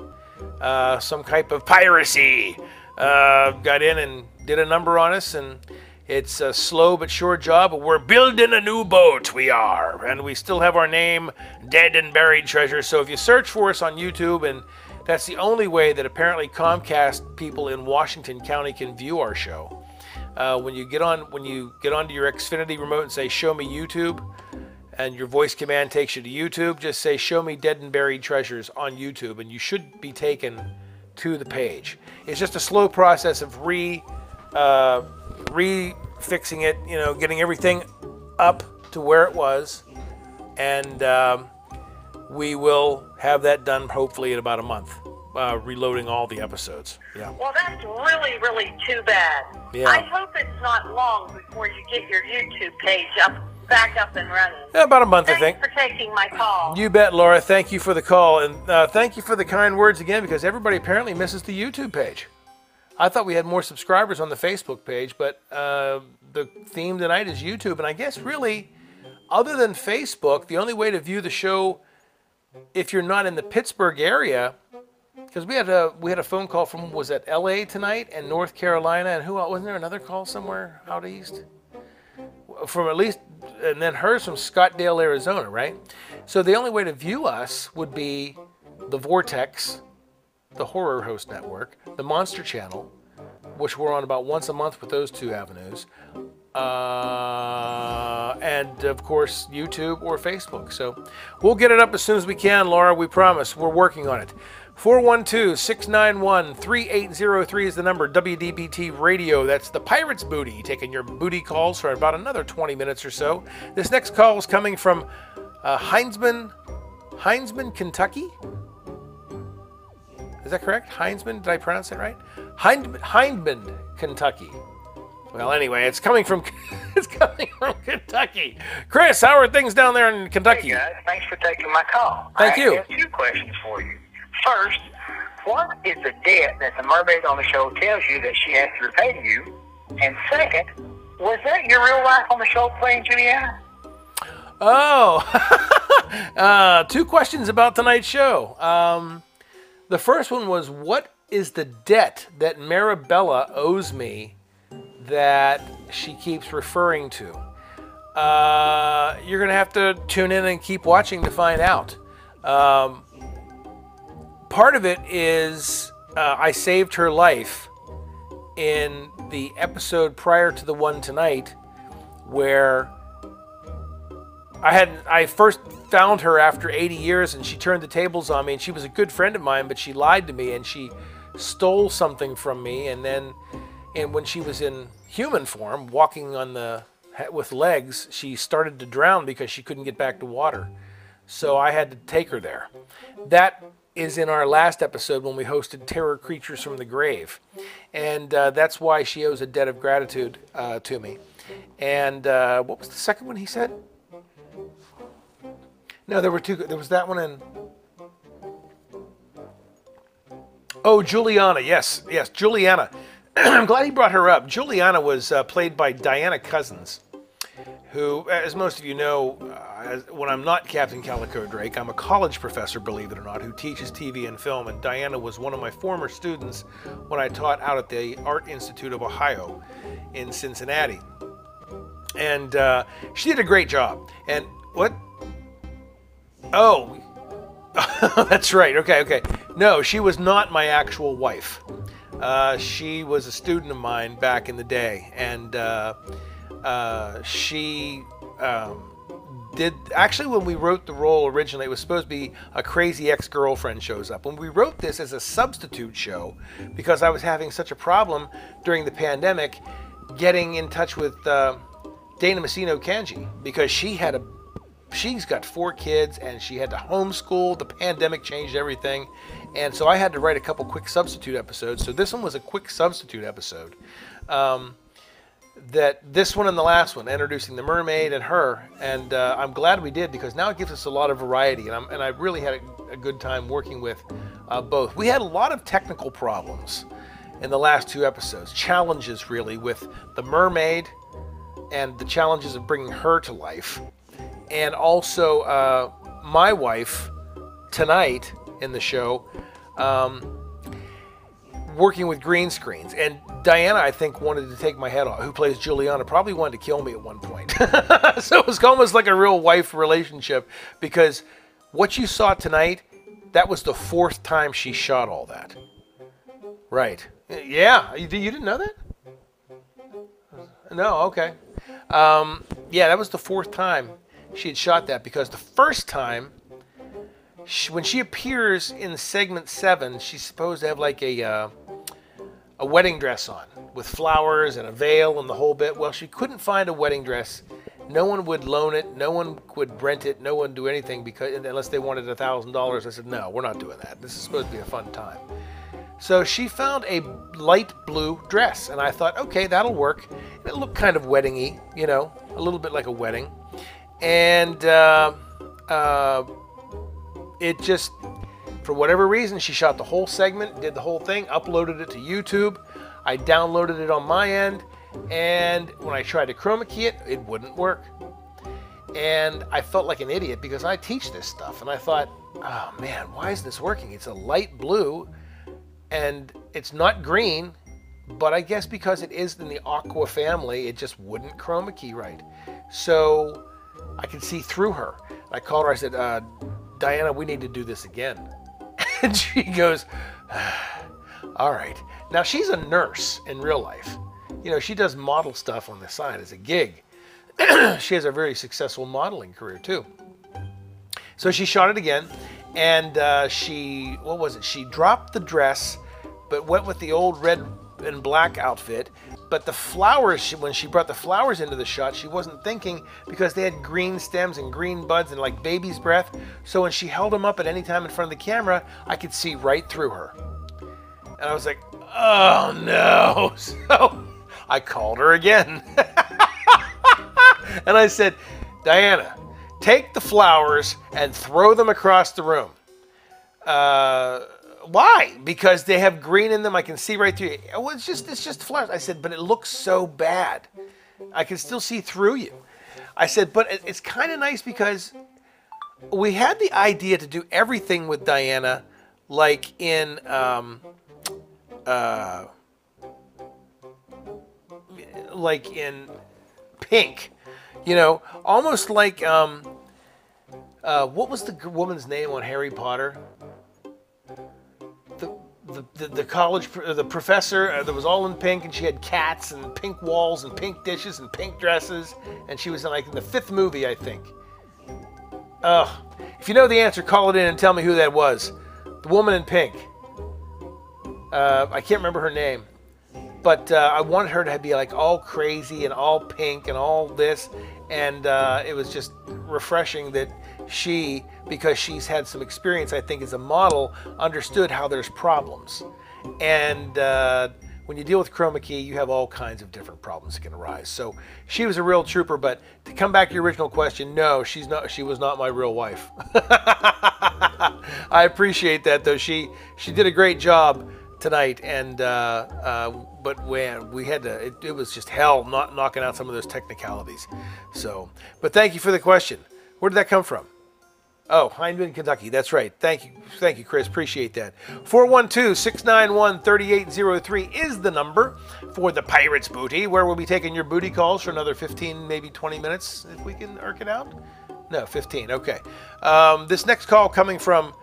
Uh, some type of piracy uh, got in and did a number on us, and it's a slow but sure job. We're building a new boat, we are, and we still have our name, Dead and Buried Treasure. So if you search for us on YouTube, and that's the only way that apparently Comcast people in Washington County can view our show. Uh, when you get on, when you get onto your Xfinity remote and say "Show me YouTube," and your voice command takes you to YouTube, just say Show Me Dead and Buried Treasures on YouTube, and you should be taken to the page. It's just a slow process of re, uh, re fixing it, you know, getting everything up to where it was, and um, we will have that done hopefully in about a month. Uh, reloading all the episodes. Yeah. Well, that's really, really too bad. Yeah. I hope it's not long before you get your YouTube page up back up and running. Yeah, about a month, Thanks I think. for taking my call. You bet, Laura. Thank you for the call, and uh, thank you for the kind words again, because everybody apparently misses the YouTube page. I thought we had more subscribers on the Facebook page, but uh, the theme tonight is YouTube, and I guess really, other than Facebook, the only way to view the show, if you're not in the Pittsburgh area, because we had a we had a phone call from was that L.A. tonight and North Carolina, and who wasn't there another call somewhere out east? From at least and then hers from Scottsdale, Arizona, right? So the only way to view us would be the Vortex, the Horror Host Network, the Monster Channel, which we're on about once a month with those two avenues, uh, and of course YouTube or Facebook. So we'll get it up as soon as we can, Laura. We promise. We're working on it. 412 691 3803 is the number. WDBT Radio. That's the Pirates Booty. Taking your booty calls for about another 20 minutes or so. This next call is coming from uh, Heinzman, Heinzman, Kentucky. Is that correct? Heinzman? Did I pronounce it right? Hind, Hindman, Kentucky. Well, anyway, it's coming from it's coming from Kentucky. Chris, how are things down there in Kentucky? Hey guys, thanks for taking my call. Thank I you. have two questions for you. First, what is the debt that the mermaid on the show tells you that she has to repay to you? And second, was that your real life on the show playing Juliana? Oh, uh, two questions about tonight's show. Um, the first one was, what is the debt that Marabella owes me that she keeps referring to? Uh, you're gonna have to tune in and keep watching to find out. Um, part of it is uh, I saved her life in the episode prior to the one tonight, where I had I first found her after 80 years, and she turned the tables on me. And she was a good friend of mine, but she lied to me and she stole something from me. And then, and when she was in human form, walking on the with legs, she started to drown because she couldn't get back to water. So I had to take her there. That is in our last episode when we hosted Terror Creatures from the Grave. And uh, that's why she owes a debt of gratitude uh, to me. And uh, what was the second one he said? No, there were two. There was that one and. Oh, Juliana. Yes, yes, Juliana. I'm glad he brought her up. Juliana was uh, played by Diana Cousins, who, as most of you know, uh, when I'm not Captain Calico Drake, I'm a college professor, believe it or not, who teaches TV and film. And Diana was one of my former students when I taught out at the Art Institute of Ohio in Cincinnati. And uh, she did a great job. And what? Oh, that's right. Okay, okay. No, she was not my actual wife. Uh, she was a student of mine back in the day, and uh, she um, did. Actually, when we wrote the role originally, it was supposed to be a crazy ex-girlfriend shows up. When we wrote this as a substitute show, because I was having such a problem during the pandemic, getting in touch with uh, Dana Messino Kanji because she had a she's got four kids and she had to homeschool. The pandemic changed everything. And so I had to write a couple quick substitute episodes. So this one was a quick substitute episode. Um, that this one and the last one, introducing the mermaid and her. And uh, I'm glad we did because now it gives us a lot of variety. And, and I really had a, a good time working with uh, both. We had a lot of technical problems in the last two episodes, challenges really with the mermaid and the challenges of bringing her to life and also uh, my wife tonight in the show um, working with green screens. And diana i think wanted to take my head off. Who plays juliana probably wanted to kill me at one point. So it was almost like a real wife relationship because what you saw tonight that was the fourth time she shot all that. Right. Yeah. You, didn't know that? No okay. Um, yeah that was the fourth time she had shot that because the first time, she, when she appears in segment seven, she's supposed to have like a uh, a wedding dress on with flowers and a veil and the whole bit. Well, she couldn't find a wedding dress. No one would loan it. No one would rent it. No one do anything because unless they wanted a thousand dollars. I said, no, we're not doing that. This is supposed to be a fun time. So she found a light blue dress, and I thought, okay, that'll work. It looked kind of weddingy, you know, a little bit like a wedding and uh, uh, it just for whatever reason she shot the whole segment did the whole thing uploaded it to youtube i downloaded it on my end and when i tried to chroma key it it wouldn't work and i felt like an idiot because i teach this stuff and i thought oh man why is this working it's a light blue and it's not green but i guess because it is in the aqua family it just wouldn't chroma key right so I could see through her. I called her. I said, uh, Diana, we need to do this again. And she goes, All right. Now, she's a nurse in real life. You know, she does model stuff on the side as a gig. she has a very successful modeling career, too. So she shot it again, and uh, she, what was it? She dropped the dress, but went with the old red and black outfit but the flowers, when she brought the flowers into the shot, she wasn't thinking because they had green stems and green buds and like baby's breath. So when she held them up at any time in front of the camera, I could see right through her. And I was like, oh no. So I called her again. and I said, Diana, take the flowers and throw them across the room. Uh, why? Because they have green in them. I can see right through it. Well, it's just it's just flowers. I said, but it looks so bad. I can still see through you. I said, but it's kind of nice because we had the idea to do everything with Diana, like in um, uh, like in Pink, you know, almost like um, uh, what was the woman's name on Harry Potter? The the, the, college the professor uh, that was all in pink and she had cats and pink walls and pink dishes and pink dresses and she was in like in the fifth movie I think. Ugh. If you know the answer, call it in and tell me who that was. The woman in pink. Uh, I can't remember her name, but uh, I wanted her to be like all crazy and all pink and all this, and uh, it was just refreshing that she, because she's had some experience, I think, as a model, understood how there's problems, and uh, when you deal with chroma key, you have all kinds of different problems that can arise. So she was a real trooper. But to come back to your original question, no, she's not. She was not my real wife. I appreciate that though. She she did a great job tonight, and uh, uh, but when we had to, it, it was just hell not knocking out some of those technicalities. So, but thank you for the question. Where did that come from? Oh, Hindman, Kentucky. That's right. Thank you. Thank you, Chris. Appreciate that. 412 691 3803 is the number for the Pirates Booty, where we'll be taking your booty calls for another 15, maybe 20 minutes, if we can work it out. No, 15. Okay. Um, this next call coming from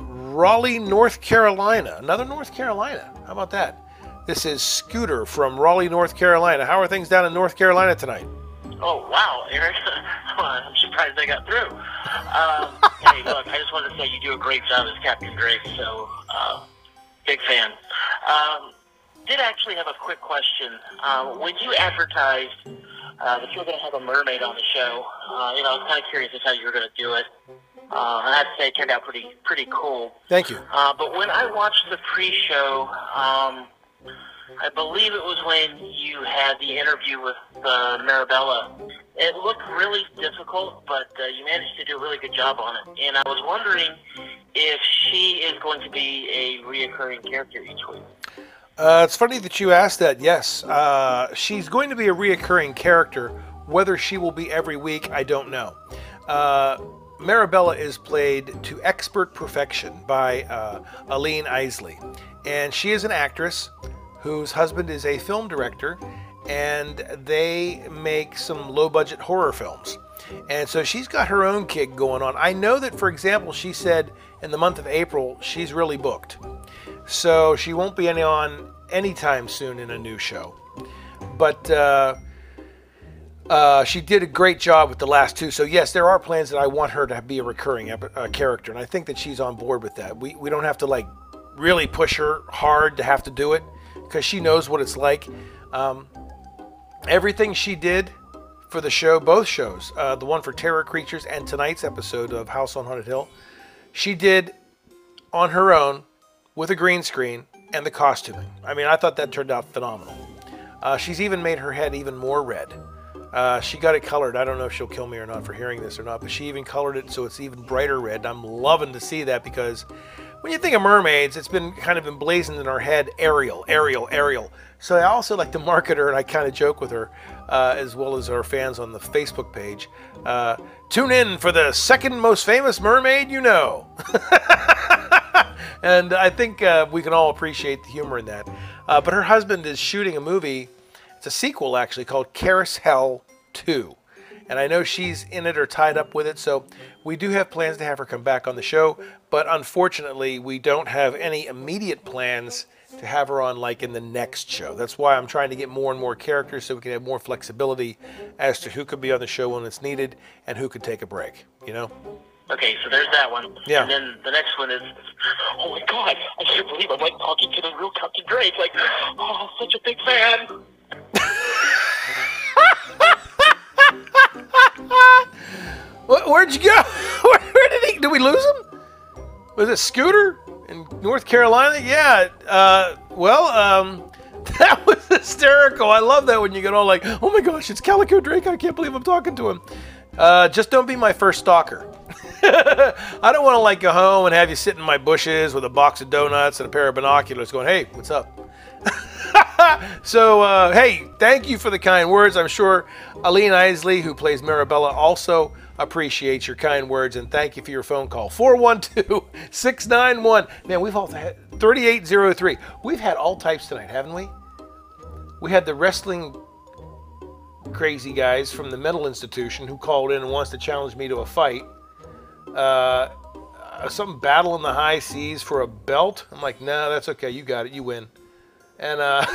Raleigh, North Carolina. Another North Carolina. How about that? This is Scooter from Raleigh, North Carolina. How are things down in North Carolina tonight? Oh wow, Eric! I'm surprised I got through. Um, hey, look, I just wanted to say you do a great job as Captain Drake. So, uh, big fan. Um, did actually have a quick question. Uh, when you advertised uh, that you were going to have a mermaid on the show, uh, you know, I was kind of curious as how you were going to do it. Uh, I have to say, it turned out pretty pretty cool. Thank you. Uh, but when I watched the pre-show, um, I believe it was when you had the interview with uh, Marabella. It looked really difficult, but uh, you managed to do a really good job on it. And I was wondering if she is going to be a reoccurring character each week. Uh, it's funny that you asked that. Yes, uh, she's going to be a reoccurring character. Whether she will be every week, I don't know. Uh, Marabella is played to expert perfection by uh, Aline Isley, and she is an actress whose husband is a film director, and they make some low budget horror films. And so she's got her own gig going on. I know that, for example, she said in the month of April she's really booked. So she won't be any on anytime soon in a new show. But uh, uh, she did a great job with the last two. So, yes, there are plans that I want her to be a recurring ep- uh, character. And I think that she's on board with that. We, we don't have to, like, really push her hard to have to do it because she knows what it's like. Um, everything she did for the show, both shows, uh, the one for Terror Creatures and tonight's episode of House on Haunted Hill, she did on her own with a green screen and the costuming. I mean, I thought that turned out phenomenal. Uh, she's even made her head even more red. Uh, she got it colored. I don't know if she'll kill me or not for hearing this or not, but she even colored it so it's even brighter red. I'm loving to see that because when you think of mermaids, it's been kind of emblazoned in our head Ariel, Ariel, Ariel. So I also like to market her, and I kind of joke with her, uh, as well as our fans on the Facebook page. Uh, tune in for the second most famous mermaid you know. and I think uh, we can all appreciate the humor in that. Uh, but her husband is shooting a movie, a sequel actually, called Carousel 2 and I know she's in it or tied up with it. So we do have plans to have her come back on the show, but unfortunately, we don't have any immediate plans to have her on like in the next show. That's why I'm trying to get more and more characters so we can have more flexibility as to who could be on the show when it's needed and who could take a break. You know. Okay, so there's that one. Yeah. And then the next one is, oh my god, I can't believe I'm like talking to the real Captain Drake. Like, oh, such a big fan. Where'd you go? Where did he? Did we lose him? Was it Scooter in North Carolina? Yeah. Uh, well, um, that was hysterical. I love that when you get all like, oh my gosh, it's Calico Drake. I can't believe I'm talking to him. Uh, just don't be my first stalker. I don't want to like go home and have you sit in my bushes with a box of donuts and a pair of binoculars going, hey, what's up? so, uh, hey, thank you for the kind words. I'm sure Aline Isley, who plays Marabella, also appreciates your kind words and thank you for your phone call. 412 691. Man, we've all had 3803. We've had all types tonight, haven't we? We had the wrestling crazy guys from the mental institution who called in and wants to challenge me to a fight. Uh, some battle in the high seas for a belt. I'm like, nah, that's okay. You got it. You win. And uh,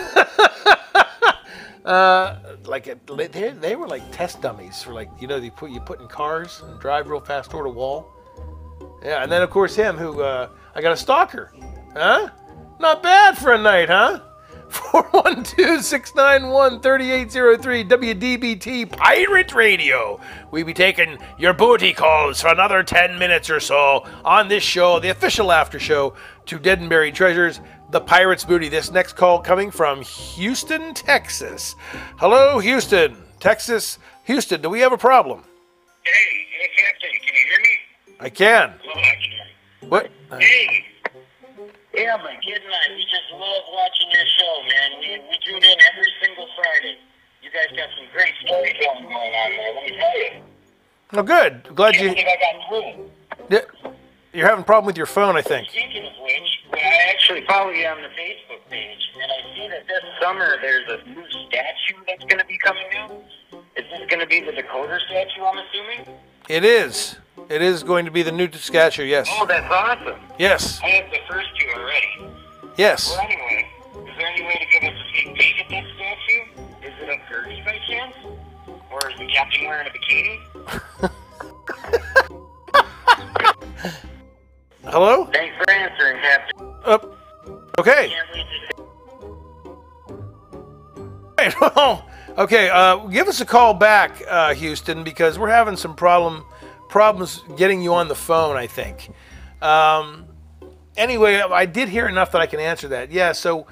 uh, like it, they, they were like test dummies for like you know you put you put in cars and drive real fast toward a wall. Yeah, and then of course him who uh, I got a stalker. Huh? Not bad for a night, huh? 412-691-3803 WDBT Pirate Radio. We be taking your booty calls for another 10 minutes or so on this show, the official after show to Dead and Buried Treasures, the Pirates Booty. This next call coming from Houston, Texas. Hello, Houston, Texas. Houston, do we have a problem? Hey, hey, Captain, can you hear me? I can. Well, I can. What? Hey, Yeah, my kid and I, we just love watching your show, man. We, we tune in every single Friday. You guys got some great storytelling going on there, let me tell you. Oh, good. Glad you. I got through. Yeah, You're having a problem with your phone, I think. Speaking of which, I actually follow you on the Facebook page, and I see that this summer there's a new statue that's going to be coming out. Is this going to be the decoder statue, I'm assuming? It is. It is going to be the new statue. Yes. Oh, that's awesome. Yes. I have the first two already. Yes. Well, anyway, is there any way to give us a sneak peek at that statue? Is it a Gertie by chance? Or is the captain wearing a bikini? Hello. Thanks for answering, Captain. Up. Okay. Can't Right, well, okay. Uh, give us a call back, uh, Houston, because we're having some problem problems getting you on the phone. I think. Um, anyway, I did hear enough that I can answer that. Yeah. So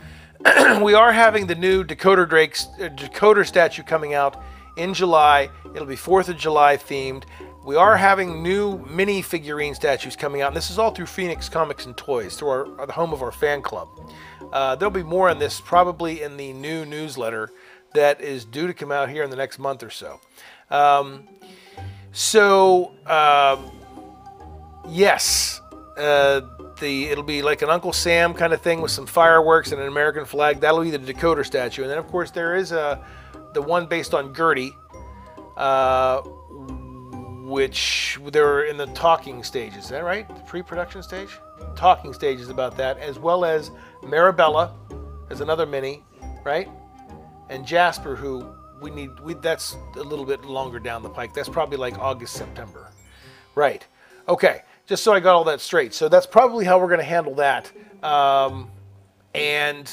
we are having the new decoder Drake uh, decoder statue coming out in July. It'll be Fourth of July themed. We are having new mini figurine statues coming out, and this is all through Phoenix Comics and Toys, through our, the home of our fan club. Uh, there'll be more on this probably in the new newsletter that is due to come out here in the next month or so. Um, so, um yes, uh, the it'll be like an Uncle Sam kind of thing with some fireworks and an American flag. That'll be the decoder statue, and then of course there is a the one based on Gertie, uh, which they're in the talking stages. Is that right? The pre-production stage, talking stages about that, as well as Marabella, as another mini, right? And Jasper, who we need. We, that's a little bit longer down the pike. That's probably like August, September. Right. Okay. Just so I got all that straight. So that's probably how we're going to handle that. Um, and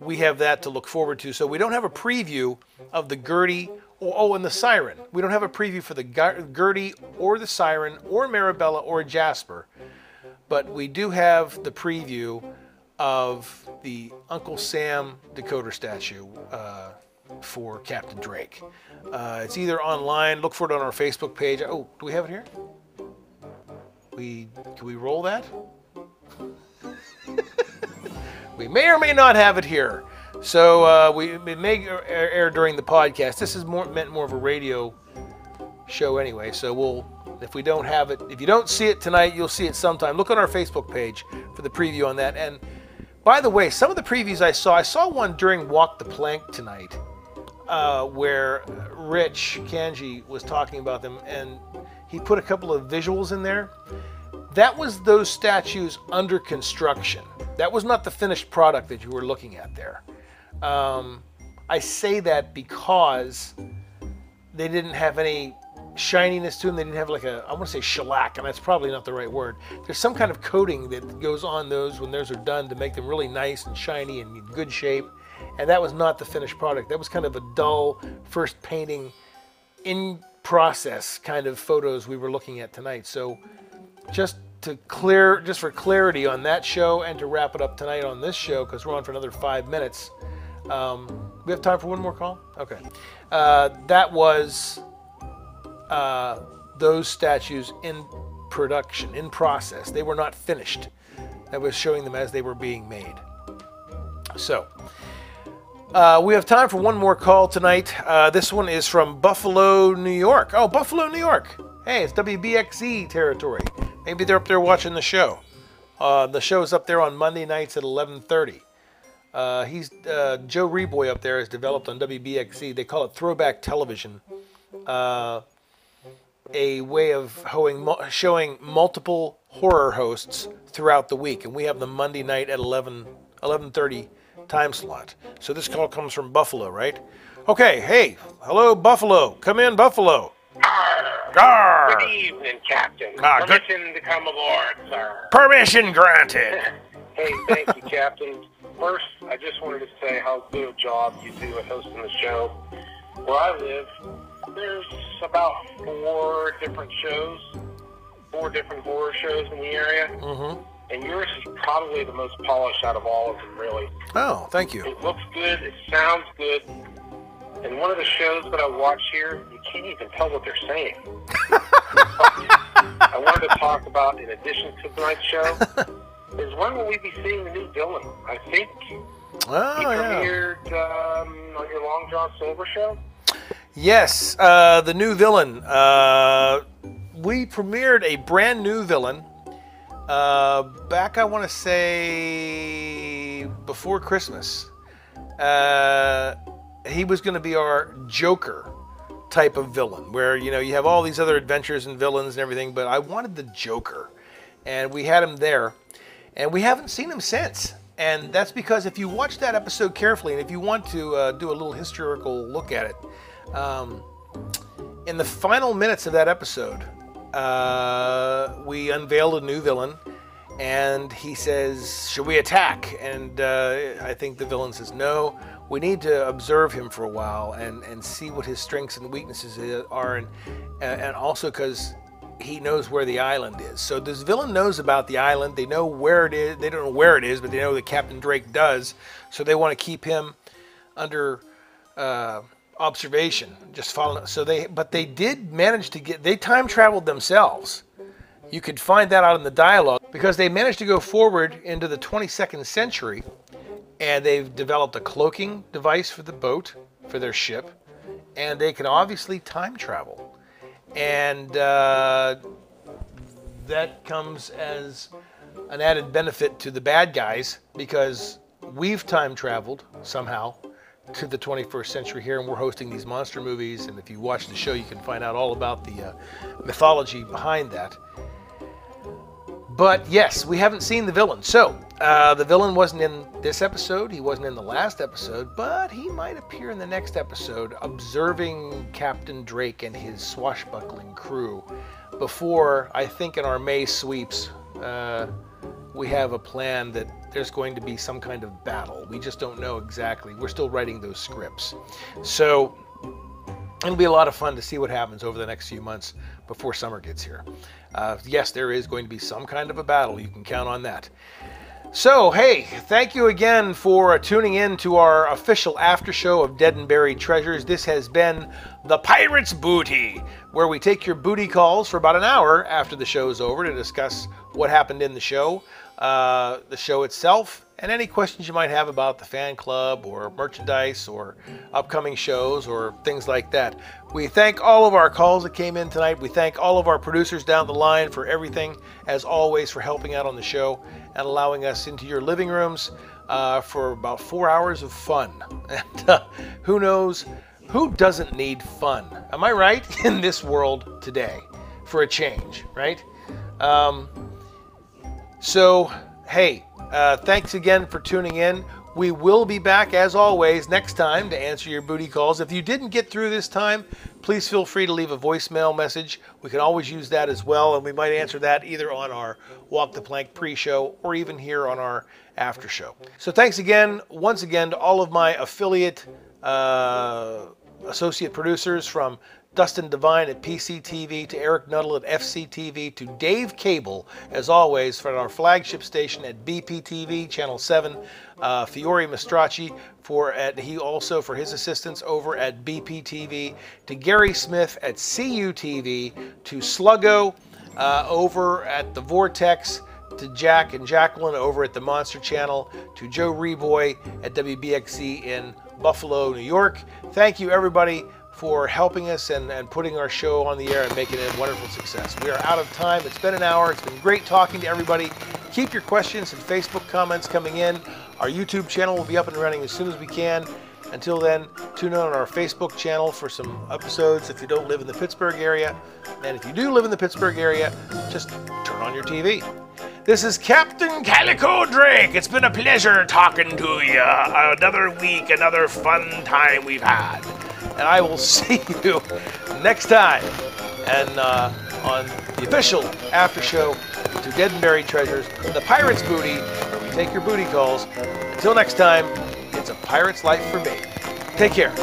we have that to look forward to. So we don't have a preview of the Gertie. Oh, oh, and the Siren. We don't have a preview for the Gertie or the Siren or Marabella or Jasper. But we do have the preview of the Uncle Sam decoder statue uh, for Captain Drake. Uh, it's either online. Look for it on our Facebook page. Oh, do we have it here? We can we roll that? we may or may not have it here. So uh, we it may air, air during the podcast. This is more meant more of a radio show anyway. So we'll if we don't have it, if you don't see it tonight, you'll see it sometime. Look on our Facebook page for the preview on that. And by the way, some of the previews I saw, I saw one during Walk the Plank tonight, uh, where Rich Kanji was talking about them, and he put a couple of visuals in there. That was those statues under construction. That was not the finished product that you were looking at there. Um, I say that because they didn't have any shininess to them. They didn't have like a, I want to say shellac, and that's probably not the right word. There's some kind of coating that goes on those when those are done to make them really nice and shiny and in good shape. And that was not the finished product. That was kind of a dull first painting in process kind of photos we were looking at tonight. So just to clear, just for clarity on that show and to wrap it up tonight on this show, because we're on for another five minutes. Um, we have time for one more call? Okay. Uh, that was uh, those statues in production, in process. They were not finished. That was showing them as they were being made. So, uh, we have time for one more call tonight. Uh, this one is from Buffalo, New York. Oh, Buffalo, New York. Hey, it's WBXZ territory. Maybe they're up there watching the show. Uh, the is up there on Monday nights at 11:30. Uh, he's uh, Joe Reboy up there has developed on WBXZ. They call it throwback television, uh, a way of hoeing, showing multiple horror hosts throughout the week, and we have the Monday night at 11 11:30 time slot. So this call comes from Buffalo, right? Okay, hey, hello Buffalo, come in Buffalo. Arr. Good evening, Captain. Ah, good- Permission to come aboard, sir. Permission granted. Hey, thank you, Captain. First, I just wanted to say how good a job you do at hosting the show. Where I live, there's about four different shows, four different horror shows in the area, Mm-hmm. and yours is probably the most polished out of all of them, really. Oh, thank you. It looks good, it sounds good, and one of the shows that I watch here, you can't even tell what they're saying. I wanted to talk about, in addition to tonight's show, is when will we be seeing the new villain? I think Oh, he yeah. premiered um, on your Long John Silver show. Yes, uh, the new villain. Uh, we premiered a brand new villain uh, back, I want to say, before Christmas. Uh, he was going to be our Joker type of villain, where you know you have all these other adventures and villains and everything, but I wanted the Joker, and we had him there, and we haven't seen him since. And that's because if you watch that episode carefully, and if you want to uh, do a little historical look at it, um, in the final minutes of that episode, uh, we unveiled a new villain, and he says, "Should we attack?" And uh, I think the villain says, "No. We need to observe him for a while and, and see what his strengths and weaknesses are, and and also because he knows where the island is. So this villain knows about the island. They know where it is. They don't know where it is, but they know that Captain Drake does. So they want to keep him under." Uh, observation just following so they but they did manage to get they time traveled themselves you could find that out in the dialogue because they managed to go forward into the 22nd century and they've developed a cloaking device for the boat for their ship and they can obviously time travel and uh, that comes as an added benefit to the bad guys because we've time traveled somehow to the 21st century here and we're hosting these monster movies. And if you watch the show you can find out all about the uh, mythology behind that but yes we haven't seen the villain so uh, the villain wasn't in this episode he wasn't in the last episode but he might appear in the next episode observing captain drake and his swashbuckling crew before i think in our may sweeps uh, we have a plan that there's going to be some kind of battle. We just don't know exactly. We're still writing those scripts. So it'll be a lot of fun to see what happens over the next few months before summer gets here. Uh, yes, there is going to be some kind of a battle. You can count on that. So, hey, thank you again for tuning in to our official after show of Dead and Buried Treasures. This has been The Pirate's Booty, where we take your booty calls for about an hour after the show is over to discuss what happened in the show, uh, the show itself, and any questions you might have about the fan club or merchandise or upcoming shows or things like that. We thank all of our calls that came in tonight. We thank all of our producers down the line for everything, as always, for helping out on the show and allowing us into your living rooms uh, for about four hours of fun. And uh, who knows? Who doesn't need fun? Am I right? In this world today, for a change, right? Um, so, hey, uh, thanks again for tuning in. We will be back as always next time to answer your booty calls. If you didn't get through this time, please feel free to leave a voicemail message. We can always use that as well, and we might answer that either on our Walk the Plank pre show or even here on our after show. So, thanks again, once again, to all of my affiliate uh, associate producers from Dustin Devine at PCTV to Eric Nuttall at FCTV to Dave Cable, as always, from our flagship station at BPTV, Channel 7. Uh, Fiore Mastracci for at he also for his assistance over at BPTV to Gary Smith at CUTV to Sluggo uh, over at the Vortex to Jack and Jacqueline over at the Monster Channel, to Joe Reboy at WBXC in Buffalo, New York. Thank you, everybody, for helping us and, and putting our show on the air and making it a wonderful success. We are out of time. It's been an hour. It's been great talking to everybody. Keep your questions and Facebook comments coming in. Our YouTube channel will be up and running as soon as we can. Until then, tune in on our Facebook channel for some episodes if you don't live in the Pittsburgh area. And if you do live in the Pittsburgh area, just turn on your TV. This is Captain Calico Drake. It's been a pleasure talking to you. Another week, another fun time we've had. And I will see you next time and uh, on the official after show to Dead and Buried Treasures, the Pirate's Booty, where we take your booty calls. Until next time, it's a pirate's life for me. Take care.